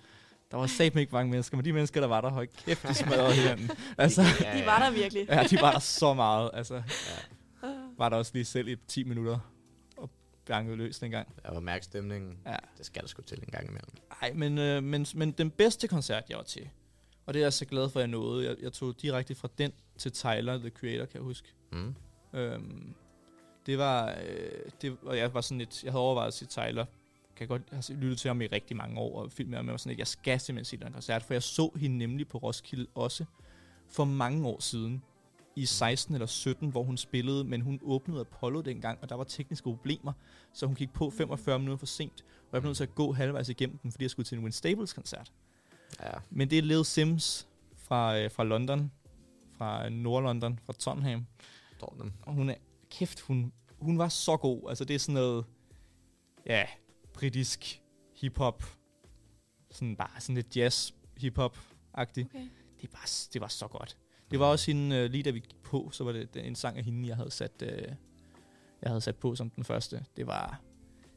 Der var satme ikke mange mennesker, men de mennesker, der var der, høj kæft, de smadrede hinanden. Altså, Ja, De var der virkelig. ja, de var der så meget. Altså, Ja. Var der også lige selv i 10 minutter og bankede løs dengang. Jeg var mærke stemningen. Ja. Det skal der sgu til en gang imellem. Nej, men, øh, men, men den bedste koncert, jeg var til, og det er jeg så glad for, at jeg nåede. Jeg, jeg tog direkte fra den til Tyler, The Creator, kan jeg huske. Mm. Øhm, det var, øh, det, og jeg var sådan lidt, jeg havde overvejet at se Tyler, kan jeg godt har lyttet til ham i rigtig mange år, og filmet med ham, og sådan lidt, jeg skal simpelthen se den koncert, for jeg så hende nemlig på Roskilde også, for mange år siden, i 16 eller 17, hvor hun spillede, men hun åbnede Apollo dengang, og der var tekniske problemer, så hun gik på 45 minutter for sent, og jeg blev nødt til at gå halvvejs igennem den, fordi jeg skulle til en Win Staples koncert. Ja. Men det er Lil Sims fra, øh, fra London, fra Nord-London, fra Tottenham, Tottenham. og hun er, kæft, hun, hun var så god. Altså, det er sådan noget, ja, britisk hiphop. Sådan bare sådan lidt jazz hiphop-agtigt. Okay. Det, var, det var så godt. Det var også hende, øh, lige da vi gik på, så var det en sang af hende, jeg havde sat, øh, jeg havde sat på som den første. Det var,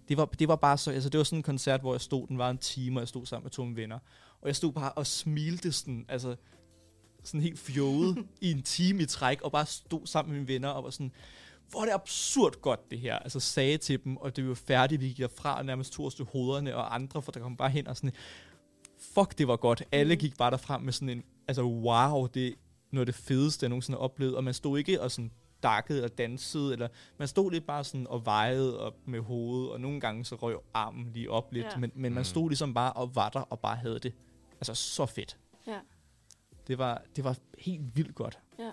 det var, det var bare så, altså det var sådan en koncert, hvor jeg stod, den var en time, og jeg stod sammen med to mine venner. Og jeg stod bare og smilte sådan, altså sådan helt fjollet i en time i træk, og bare stod sammen med mine venner og var sådan, hvor er det absurd godt det her. Altså sagde til dem, og det var færdigt, vi gik derfra og nærmest tog os hovederne og andre, for der kom bare hen og sådan, fuck det var godt. Alle gik bare derfra med sådan en, altså wow, det noget af det fedeste, jeg nogensinde har oplevet, og man stod ikke og sådan dakkede og dansede, eller man stod lidt bare sådan og vejede op med hovedet, og nogle gange så røg armen lige op lidt, Ja. men, men man Mm. stod ligesom bare og var der og bare havde det. Altså så fedt. Ja. Det var, det var helt vildt godt. Ja. Der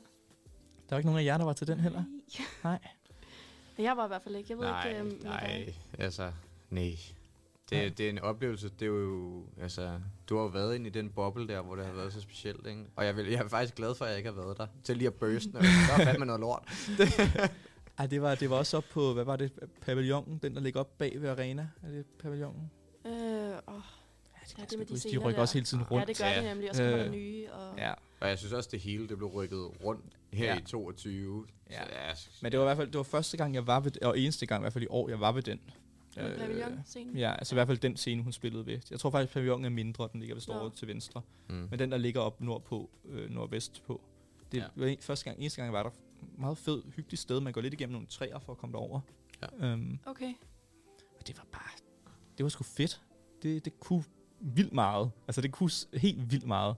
var ikke nogen af jer, der var til den heller? Nej. Jeg var i hvert fald ikke. Jeg ved Nej, ikke, dig. nej, altså, nej. Det, det er en oplevelse, det er jo, altså, du har jo været inde i den boble der, hvor det har været så specielt, ikke? Og jeg, vil, jeg er faktisk glad for, at jeg ikke har været der, til lige at burst, når der er fandme noget lort. Ej, det var, det var også op på, hvad var det, pavillonen, den der ligger op bag ved arena. Er det pavillonen? Øh, åh, Ja, ja, det med de de scener rykker der. også hele tiden rundt. Ja, det gør Ja. det nemlig, og så kommer der Øh, nye. Og... Ja, Og jeg synes også, det hele, det blev rykket rundt her Ja. i 22. Ja. Så, ja, men det var i hvert fald det var første gang, jeg var ved, og eneste gang i hvert fald i år, jeg var ved den. På pavillon-scenen? ja, altså i hvert fald den scene, hun spillede ved. Jeg tror faktisk, pavillonen er mindre, den ligger vist over til venstre. Mm. Men den, der ligger op nordpå, øh, nordvest på. Det Ja. var en, første gang, eneste gang, jeg var der. Meget fed, hyggeligt sted. Man går lidt igennem nogle træer for at komme derover. Ja. Øhm, Okay. og det var bare, det var sgu fedt. Det, det kunne vildt meget. Altså det kunne helt vildt meget.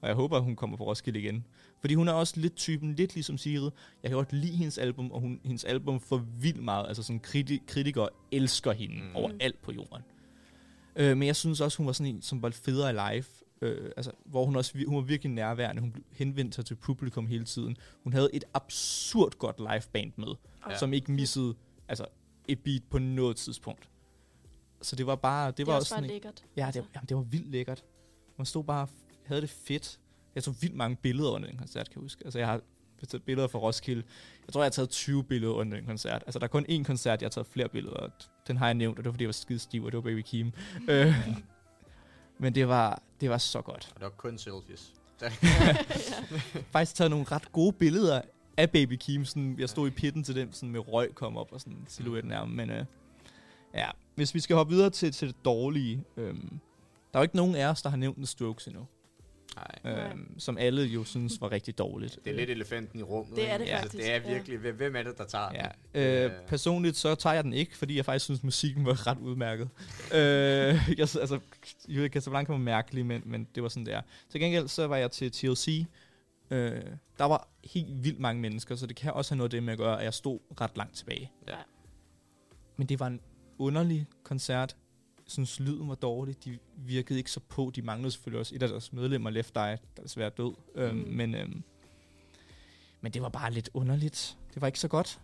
Og jeg håber, at hun kommer på Roskilde igen. Fordi hun er også lidt typen, lidt ligesom Sigrid. Jeg kan godt lide hendes album, og hun, hendes album får vildt meget. Altså sådan kriti- kritikere elsker hende Mm. overalt på jorden. Øh, men jeg synes også, hun var sådan en, som var federe live. Øh, altså, hvor hun også hun var virkelig nærværende. Hun henvendte sig til publikum hele tiden. Hun havde et absurd godt liveband med, Ja. som ikke missede altså, et beat på noget tidspunkt. Så det var bare... Det, Det var også også bare sådan en- lækkert. Ja, det, jamen, det var vildt lækkert. Man stod bare havde det fedt. Jeg tog vildt mange billeder under den koncert, kan jeg huske. Altså, jeg har taget billeder fra Roskilde. Jeg tror, jeg har taget 20 billeder under den koncert. Altså, der er kun én koncert, jeg har taget flere billeder. og Den har jeg nævnt, og det var, fordi jeg var skide stiv, og det var Baby Kim. øh, men det var, det var så godt. Og det var kun selfies. Faktisk taget nogle ret gode billeder af Baby Kim. Sådan, jeg stod i pitten til dem, sådan med røg kom op og sådan silhuetten af. Men øh, ja, hvis vi skal hoppe videre til, til det dårlige. Øhm, der er jo ikke nogen af os, der har nævnt The Strokes endnu. Nej. Øhm, som alle jo synes var rigtig dårligt. Det er lidt elefanten i rummet. Det er det Altså, faktisk, det er ja. virkelig, hvem- hvem er det, der tager Ja. den? Øh, personligt så tager jeg den ikke, fordi jeg faktisk synes, musikken var ret udmærket. øh, jeg, altså, Julia Casablanca var mærkelig, men, men det var sådan der. Til gengæld så var jeg til TLC. Øh, der var helt vildt mange mennesker, så det kan også have noget af det med at gøre, at jeg stod ret langt tilbage. Ja. Men det var en underlig koncert. Synes, lyden var dårlig. De virkede ikke så på. De manglede selvfølgelig også et af deres medlemmer, Left Eye, der er død. Øhm, Mm. men øhm, men det var bare lidt underligt. Det var ikke så godt.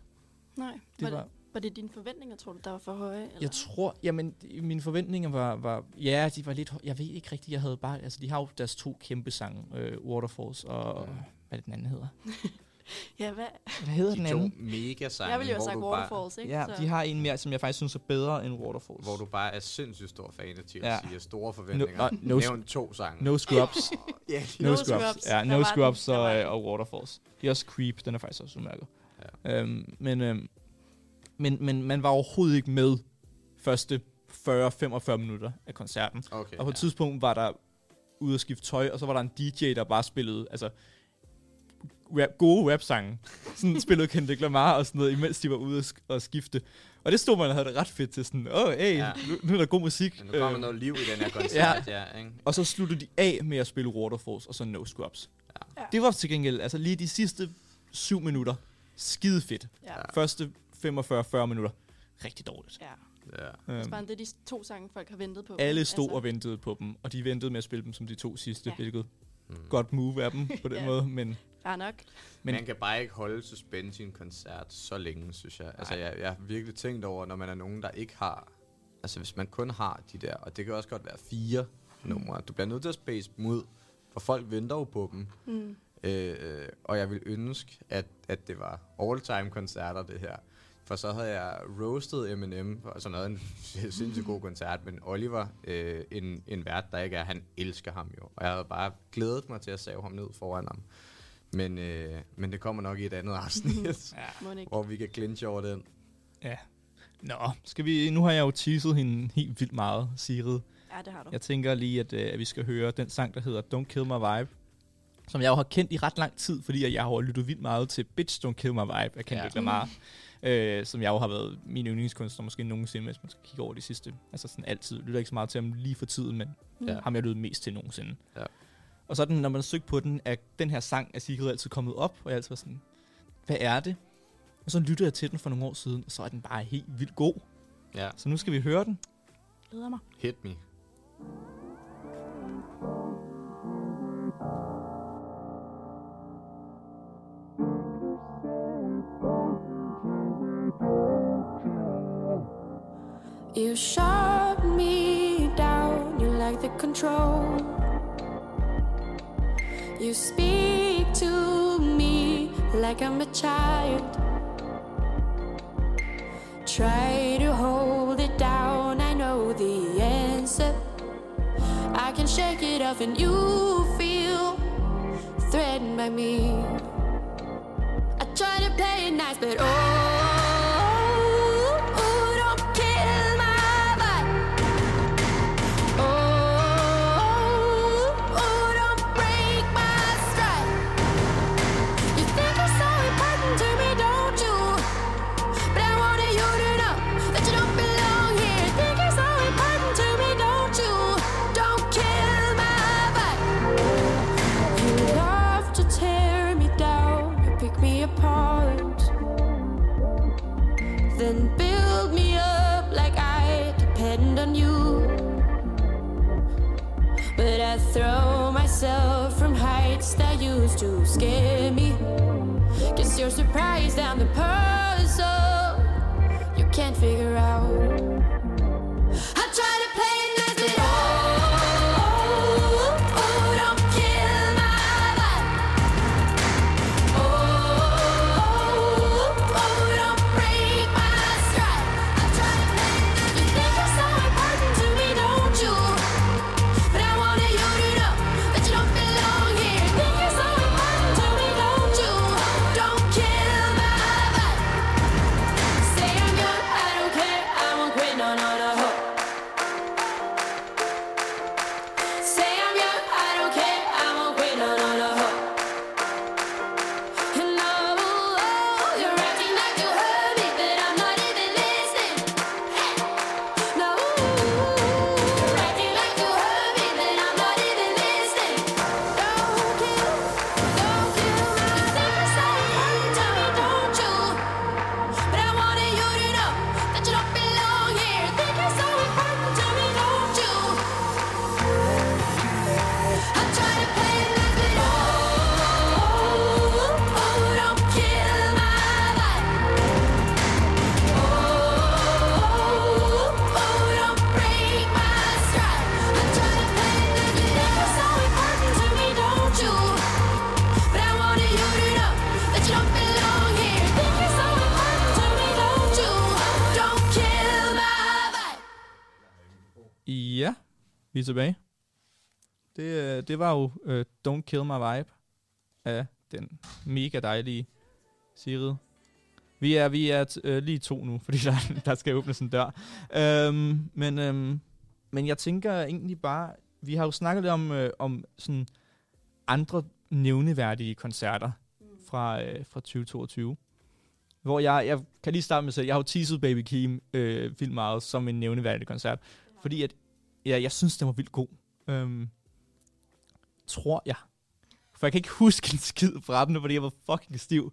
Nej. Det var, var- det, var det dine forventninger, tror du, der var for høje? Eller? Jeg tror, jamen, mine forventninger var, var, ja, de var lidt, jeg ved ikke rigtigt, jeg havde bare, altså de har jo deres to kæmpe sange, øh, Waterfalls og, Ja. hvad det den anden hedder? Ja, hvad? Hvad hedder den De to anden? mega sange, Jeg ville jo have hvor sagt du bare, Waterfalls, ikke? Ja, Så- de har en mere, som jeg faktisk synes er bedre end Waterfalls. hvor du bare er sindssygt stor fan af TLC, Ja. ja. store forventninger. No- no- no Nævn to sange. No Scrubs. ja, no, No Scrubs. Scrubs. Ja, No Scrubs den. Og, øh, den. og Waterfalls. De er også Creep, den er faktisk også udmærket. Ja. Øhm, men, øhm, men, men man var overhovedet ikke med første 40-45 minutter af koncerten. Okay, Og på et ja. tidspunkt var der ude at skifte tøj, og så var der en DJ, der bare spillede, altså, rap, gode rap-sange. Sådan spillede Kendrick Lamar og sådan noget, imens de var ude sk- at skifte. Og det stod man og havde det ret fedt til sådan, åh, oh, hey, ja. Nu, nu er der god musik. Men nu kommer Øh, noget liv i den her koncert, ja. ja ikke? og så sluttede de af med at spille Waterfalls, og så No Scrubs. Ja. Det var til gengæld, altså lige de sidste syv minutter, skide fedt. Ja. Første 45-40 minutter, rigtig dårligt. ja. Ja. Øhm, Bare, det er de to sange, folk har ventet på. alle stod og ventede på dem, og de ventede med at spille dem som de to sidste, ja. hvilket Mm. godt move af dem på den Ja. måde, men Ja, nok. Men- Man kan bare ikke holde suspense i en koncert så længe, synes jeg. Altså, jeg, jeg har virkelig tænkt over, når man er nogen, der ikke har... Altså, hvis man kun har de der, og det kan også godt være fire numre, du bliver nødt til at space dem ud, for folk venter jo på dem. Mm. Øh, og jeg vil ønske, at, at det var all-time koncerter, det her. For så havde jeg roasted Eminem, og sådan noget, en sindssygt god koncert, men Oliver, øh, en, en vært, der ikke er, han elsker ham jo. Og jeg havde bare glædet mig til at save ham ned foran ham. Men, øh, men det kommer nok i et andet afsnit, ja. Må ikke. hvor vi kan clinche over den. ja. Nå, skal vi, nu har jeg jo teaset hende helt vildt meget, Sigrid. Ja, det har du. Jeg tænker lige, at, øh, at vi skal høre den sang, der hedder Don't Kill My Vibe, som jeg jo har kendt i ret lang tid, fordi at jeg har lyttet vildt meget til Bitch Don't Kill My Vibe af Kendrick Ja. ja. Lamar, øh, som jeg jo har været min yndlingskunstner måske nogensinde, hvis man skal kigge over de sidste. Altså sådan altid. Jeg lytter ikke så meget til ham lige for tiden, men Ja. ja. ham jeg lyttet mest til nogensinde. Ja. Og så er den, når man har søgt på den, er den her sang af Sigrid altid kommet op, og jeg er altid var sådan, hvad er det? Og så lyttede jeg til den for nogle år siden, og så er den bare helt vildt god. Ja, Så nu skal vi høre den. Glæder mig. hit me. You shut me down, you like the control. You speak to me like I'm a child. Try to hold it down, I know the answer. I can shake it off, and you feel threatened by me. I try to play it nice, but oh, oh, er tilbage. Det, øh, det var jo øh, Don't Kill My Vibe af den mega dejlige Sigrid. Vi er, vi er øh, lige to nu, fordi der, der skal åbnes en dør. Øhm, men, øhm, men jeg tænker egentlig bare, vi har jo snakket lidt om, øh, om sådan andre nævneværdige koncerter fra, øh, fra 2022. Hvor jeg, jeg kan lige starte med selv, jeg har jo teaset Baby Keem øh, vildt meget som en nævneværdig koncert. Fordi at, ja, jeg synes, den var vildt god. Øhm, tror jeg. For jeg kan ikke huske en skid fra den, fordi jeg var fucking stiv.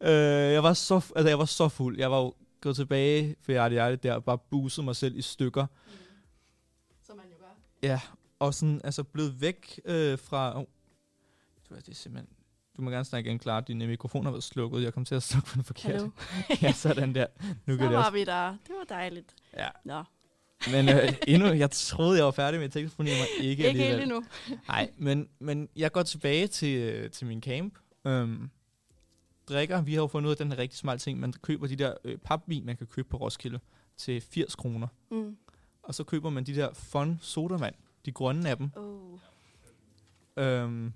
Øh, jeg, var så, altså, jeg var så fuld. Jeg var jo gået tilbage for hjertet hjertet der, og bare buset mig selv i stykker. Som man jo gør. Ja, og sådan, altså blevet væk øh, fra... Oh, du, det er simpelthen... Du må gerne snakke igen, klar. Din øh, mikrofon har været slukket. Jeg kom til at slukke på den forkert. Ja, sådan der. Nu Så det var også. vi der. Det var dejligt. Ja. Nå. Men øh, endnu, jeg troede, jeg var færdig med tekstfonien, men ikke Ikke helt endnu. Nej, men, men jeg går tilbage til, øh, til min camp. Øhm, drikker, vi har jo fundet ud af den her rigtig smart ting. Man køber de der øh, papvin, man kan købe på Roskilde til 80 kroner. Mm. Og så køber man de der Fun sodavand, de grønne af dem. Oh. Øhm,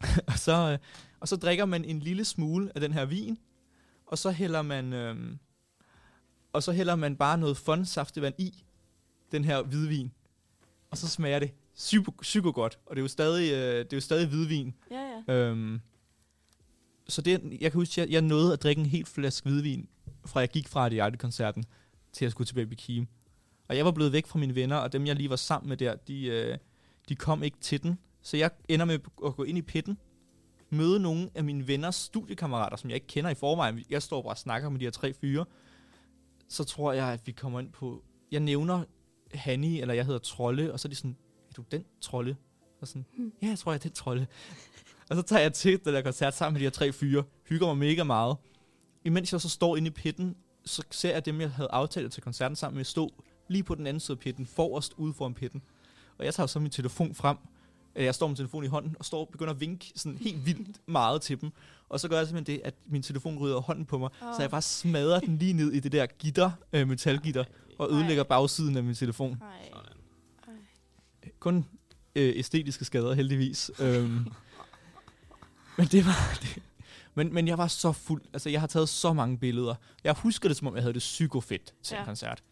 og, så, øh, og så drikker man en lille smule af den her vin, og så hælder man, øhm, og så hælder man bare noget fun saftevand i den her hvidvin. Og så smager det super, super godt, og det er jo stadig, øh, det er jo stadig hvidvin. Ja, ja. Øhm, så det, jeg kan huske, jeg, jeg nåede at drikke en helt flaske hvidvin, fra jeg gik fra det koncerten til jeg skulle til Baby Keem. Og jeg var blevet væk fra mine venner, og dem jeg lige var sammen med der, de, øh, de kom ikke til den. Så jeg ender med at gå ind i pitten, møde nogle af mine venners studiekammerater, som jeg ikke kender i forvejen. Jeg står bare og snakker med de her tre fyre. Så tror jeg, at vi kommer ind på... Jeg nævner Hanni, eller jeg hedder Trolle, og så er de sådan, er du den Trolle? Og sådan, ja, jeg tror, jeg er den Trolle. Og så tager jeg til den der koncert sammen med de her tre fyre, hygger mig mega meget. Imens jeg så står inde i pitten, så ser jeg dem, jeg havde aftalt til koncerten sammen med, stå lige på den anden side af pitten, forrest ude foran pitten. Og jeg tager så min telefon frem, jeg står med telefonen i hånden, og står og begynder at vinke sådan helt vildt meget til dem. Og så gør jeg simpelthen det, at min telefon af hånden på mig, oh. så jeg bare smadrer den lige ned i det der gitter, øh, metalgitter, og ødelægger bagsiden af min telefon. Nej. Kun øh, æstetiske skader, heldigvis. øhm, men det var... Det, men, men jeg var så fuld. Altså, jeg har taget så mange billeder. Jeg husker det, som om jeg havde det psykofedt til ja. En koncert.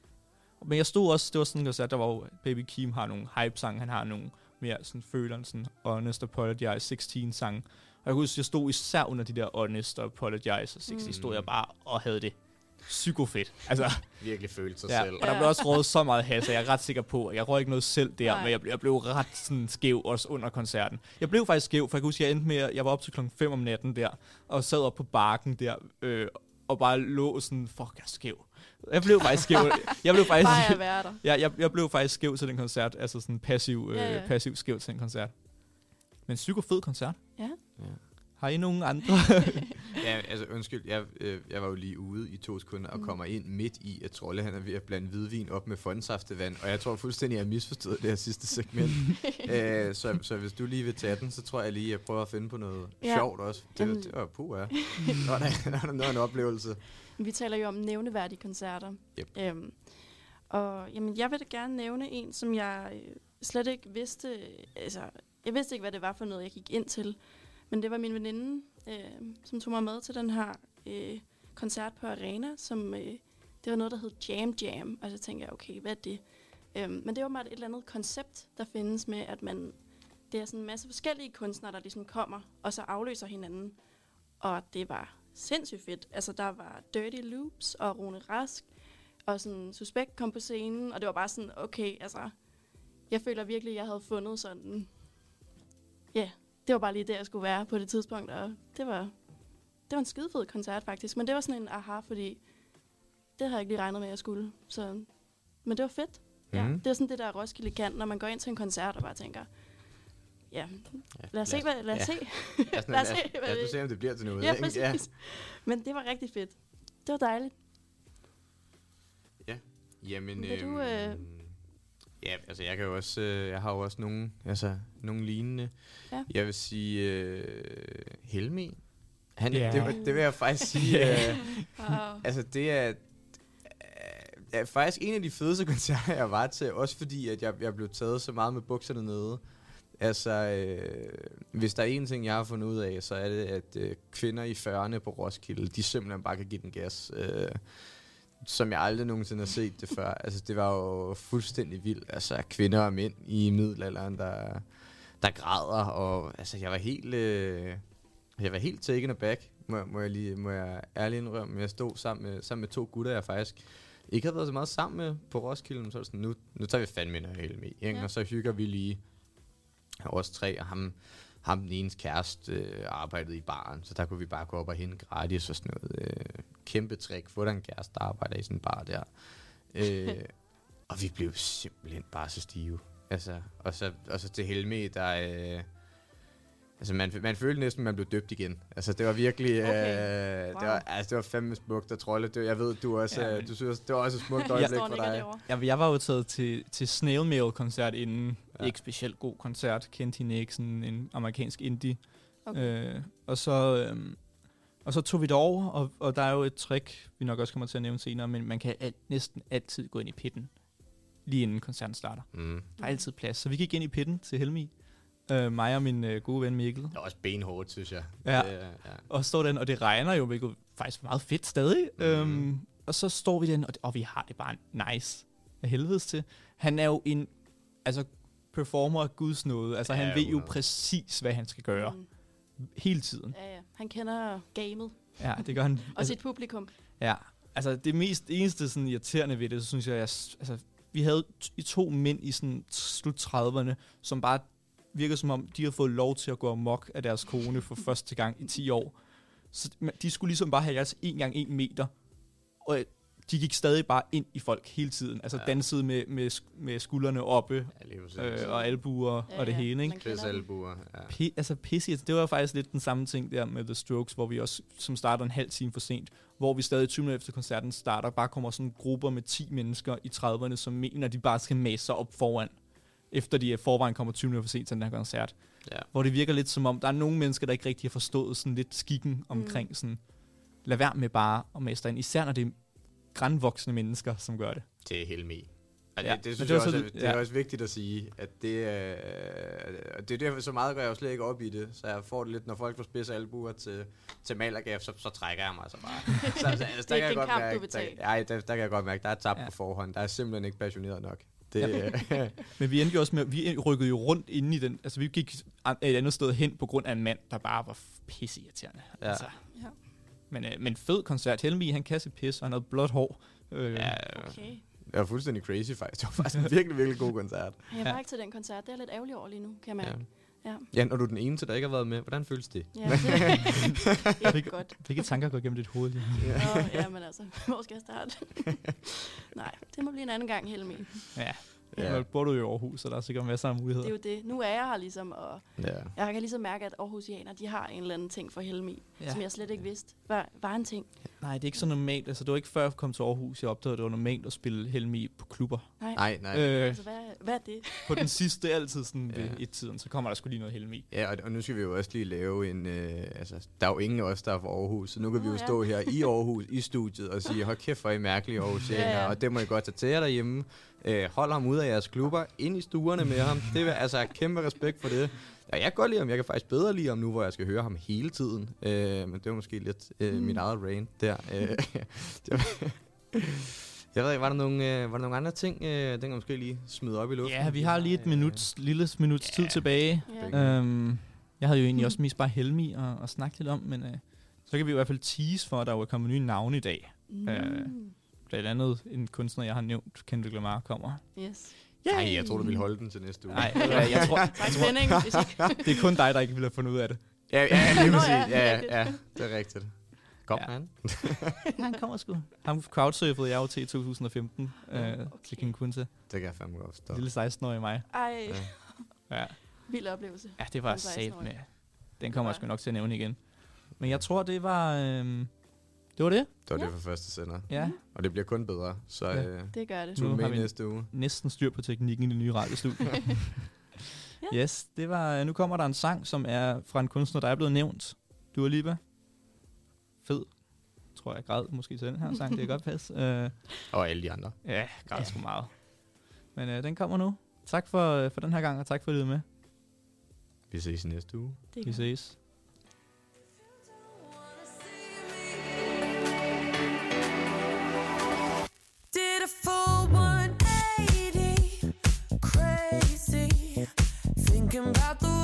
Men jeg stod også... Det var sådan en koncert, der var jo... Baby Keem har nogle hype-sange. Han har nogle mere sådan føleren, sådan Honest Apologize, 16 sange. Og jeg kan huske, jeg stod især under de der Honest Apologize og 16, mm. stod jeg bare og havde det psykofedt. Altså, Virkelig følte sig ja, selv. og der blev også rådet så meget has, og jeg er ret sikker på, at jeg røg ikke noget selv der, Nej. men jeg blev, jeg blev ret sådan skæv også under koncerten. Jeg blev faktisk skæv, for jeg kan huske, jeg endte med, at jeg var op til klokken 5 om natten der, og sad op på barken der, øh, og bare lå sådan, fuck, jeg er skæv. Jeg blev faktisk skæv. Jeg blev faktisk, Bare være der. Ja, jeg, jeg blev faktisk skæv til den koncert, altså sådan passiv, øh, Ja, ja. passiv skæv til den koncert. Men psyko fed koncert. Ja. Ja. Har I nogen andre? ja, altså undskyld, jeg, øh, jeg var jo lige ude i to sekunder og Mm. kommer ind midt i, at Trolle han er ved at blande hvidvin op med fondsaftevand, og jeg tror fuldstændig, jeg har misforstået det her sidste segment. Æ, så, så hvis du lige vil tage den, så tror jeg lige, at jeg prøver at finde på noget Ja. sjovt også. Det, Jamen- det var puh, ja. Det var, da- det var noget af en oplevelse. Vi taler jo om nævneværdige koncerter. Yep. Øhm, og jamen, jeg vil da gerne nævne en, som jeg øh, slet ikke vidste... Altså, jeg vidste ikke, hvad det var for noget, jeg gik ind til. Men det var min veninde, øh, som tog mig med til den her øh, koncert på Arena, som øh, det var noget, der hed Jam Jam. Og så tænkte jeg, okay, hvad er det? Øh, men det var bare et eller andet koncept, der findes med, at man det er sådan en masse forskellige kunstnere, der ligesom kommer, og så afløser hinanden. Og det var sindssygt fedt. Altså, der var Dirty Loops og Rune Rask, og sådan Suspekt kom på scenen, og det var bare sådan, okay, altså, jeg føler virkelig, at jeg havde fundet sådan, ja, yeah, det var bare lige der, jeg skulle være på det tidspunkt, og det var, det var en skidefed koncert faktisk, men det var sådan en aha, fordi det havde jeg ikke lige regnet med, at jeg skulle, så, men det var fedt. Ja, Mhm. det er sådan det der Roskilde kan, når man går ind til en koncert og bare tænker, ja, lad os se, hvad, lad os se. Lad os, lad, os, lad, hvad os se, om det bliver til noget. Ja, præcis. Ja. Men det var rigtig fedt. Det var dejligt. Ja. Jamen, Vil du, øhm, øh, Ja, altså jeg kan jo også, øh, jeg har jo også nogle, altså nogle lignende. Ja. Jeg vil sige øh, Helmi. Han, Ja. det, vil- det vil jeg faktisk sige. Ja. øh, Wow. altså det er, øh, er faktisk en af de fedeste koncerter, jeg var til. Også fordi, at jeg, jeg blev taget så meget med bukserne nede. Altså, øh, hvis der er en ting, jeg har fundet ud af, så er det, at øh, kvinder i 40'erne på Roskilde, de simpelthen bare kan give den gas. Øh, som jeg aldrig nogensinde har set det før. Altså, det var jo fuldstændig vildt. Altså, kvinder og mænd i middelalderen, der, der græder, og altså, jeg var helt... Øh, jeg var helt taken aback, må, må, jeg lige, må jeg ærligt indrømme. Jeg stod sammen med, sammen med to gutter, jeg faktisk ikke havde været så meget sammen med på Roskilde, men så sådan, nu, nu tager vi fandme noget helt med, ikke? Ja. og så hygger vi lige os tre, og ham, ham den enes kæreste øh, arbejdede i baren, så der kunne vi bare gå op og hente gratis og sådan noget. Øh, kæmpe trick, få dig en kæreste, der arbejder i sådan en bar der. Øh, og vi blev simpelthen bare så stive. Altså, og, så, og så til Helme, der... Øh, altså, man, man følte næsten, at man blev døbt igen. Altså, det var virkelig... Okay. Øh, Wow. det, var, altså, det var fandme smukt og trolde. Det, jeg ved, du også... Ja, men- du synes, det var også et smukt øjeblik for dig. Jeg, jeg var jo taget til, til Snail Mail-koncert inden. Ja. Ikke specielt god koncert. Kendte hende ikke, sådan en amerikansk indie. Okay. Øh, og så... Øhm, og så tog vi det over, og, og der er jo et trick, vi nok også kommer til at nævne senere, men man kan al, næsten altid gå ind i pitten, lige inden koncerten starter. Mm. Der er altid plads. Så vi gik ind i pitten til Helmi, øh, mig og min øh, gode ven Mikkel. Det var også benhårdt, synes jeg. Ja. Det, ja. Og står den, og det regner jo, hvilket faktisk er meget fedt stadig. Mm. Øhm, og så står vi den, og, det, og vi har det bare nice af helvedes til. Han er jo en altså, performer af guds nåde. Altså, Ja, han ved jo 100. præcis, hvad han skal gøre. Mm. Hele tiden. Ja, ja. Han kender gamet Ja, det gør han. og altså, sit publikum. Ja, altså det mest eneste sådan irriterende ved det, så synes jeg, jeg altså, vi havde i to mænd i sådan slut 30'erne, som bare virker som om, de har fået lov til at gå amok af deres kone for første gang i 10 år. Så de skulle ligesom bare have deres 1 gang 1 meter, og de gik stadig bare ind i folk hele tiden. Altså Ja. dansede med, med, med skuldrene oppe, Ja, øh, og albuer Ja, og det ja, hele, ikke? dem. Albuer. Ja. P- altså pisse, det var faktisk lidt den samme ting der med The Strokes, hvor vi også, som starter en halv time for sent, hvor vi stadig 20 minutter efter koncerten starter, bare kommer sådan grupper med 10 mennesker i 30'erne, som mener, de bare skal mase sig op foran, efter de i forvejen kommer 20 minutter for sent til den her koncert. Ja. Hvor det virker lidt som om, der er nogle mennesker, der ikke rigtig har forstået sådan lidt skikken omkring sådan, lad være med bare at dig ind, især når det er grænvoksne mennesker, som gør det. til Helmi. Og det, Ja, det, men synes det jeg også, så- er, det er ja. også vigtigt at sige, at det, øh, og det er derfor, så meget går jeg jo slet ikke op i det, så jeg får det lidt, når folk får spidse albuer til, til malergaf, så, så trækker jeg mig altså bare. så, så, altså, der Det er ikke en godt kamp, du mærke, vil der, tage. ej, der, der, kan jeg godt mærke, der er tabt Ja. på forhånd, der er simpelthen ikke passioneret nok. Det, ja. Men vi endte jo også med, vi rykkede jo rundt inde i den, altså vi gik et andet sted hen på grund af en mand, der bare var pisseirriterende. Ja. Altså. Ja. Men, øh, men fed koncert. Helmi, han kan sit pis, og han havde blåt hår. Øh, ja, Okay. det var fuldstændig crazy faktisk. Det var faktisk en virkelig, virkelig god koncert. Jeg var Ja. ikke til den koncert. Det er jeg lidt ærgerlig over lige nu, kan jeg Ja. mærke. Ja. Ja, når du er den eneste, der ikke har været med, hvordan føles det? Ja, det er ikke godt. Hvilke tanker går gennem dit hoved lige nu? Nå, ja, men altså, hvor skal jeg starte? Nej, det må blive en anden gang, Helmi. Ja. Ja. Ja. bor du i Aarhus, så der er sikkert masser af Det er muligheder. jo det. Nu er jeg her ligesom, og Ja. jeg kan ligesom mærke, at Aarhusianer, de har en eller anden ting for Helmi, Ja. ja. som jeg slet ikke vidste var, var en ting. Nej, det er ikke så normalt. Altså, det var ikke før jeg kom til Aarhus, jeg opdagede, at det var normalt at spille Helmi på klubber. Nej. Nej, nej. Øh, Altså, hvad, hvad er det? på den sidste, altid sådan ved Ja. et-tiden, så kommer der sgu lige noget Helmi. Ja, og, og nu skal vi jo også lige lave en... Øh, altså, der er jo ingen af os, der er fra Aarhus, så nu kan vi Nå, jo ja. stå her i Aarhus, i studiet, og sige, hold kæft, hvor er I mærkelige Aarhusianer, Ja, ja. og det må I godt tage til jer derhjemme. Øh, hold ham ud af jeres klubber, ind i stuerne med ham. Det er altså kæmpe respekt for det. Ja, jeg kan godt lide ham, jeg kan faktisk bedre lide ham nu, hvor jeg skal høre ham hele tiden. Øh, men det var måske lidt øh, Mm. mit eget rain der. Øh, jeg ved ikke, var der nogle, øh, var der nogle andre ting, øh, den kan måske lige smide op i luften? Ja, vi har lige et minut, lille minuts tid tilbage. Ja. Øhm, jeg havde jo egentlig Mhm. også mest bare Helmi at, at snakke lidt om, men øh, så kan vi i hvert fald tease for, at der jo er kommet nye navne i dag. Mm. Øh, Blandt andet en kunstner, jeg har nævnt, Kendrick Lamar, kommer. Yes. Nej, jeg tror du ville holde den til næste uge. Nej, jeg, jeg tror, spænding. Hvis ikke... det er kun dig, der ikke ville have fundet ud af det. Ja, ja, lige Nå, præcis. ja, Ja, ja, det er rigtigt. Kom, Ja. han. Han kommer sgu. Ham crowdsurfede jeg jo til i 2015 øh, Okay. til King Kunta. Det kan jeg fandme godt forstå. Lille 16-årige mig. Ej, Ja. vild oplevelse. ja, det var sat 16-årig. med. Den kommer jeg sgu nok til at nævne igen. Men jeg tror, det var... Øh, det var det. Det var Ja. det for første sender. Ja. Og det bliver kun bedre, så Ja. øh, Det gør det. tune Nu med har vi- næste uge. Næsten styr på teknikken i det nye radiostudie. Yes, det var, nu kommer der en sang, som er fra en kunstner, der er blevet nævnt. Dua Lipa. Fed. tror jeg græd måske til den her sang. Det er godt passe. Øh, Og alle de andre. ja, græd sgu meget. Men øh, den kommer nu. Tak for, øh, for den her gang, og tak for at lytte med. Vi ses i næste uge. Det Vi ses. Thinking about the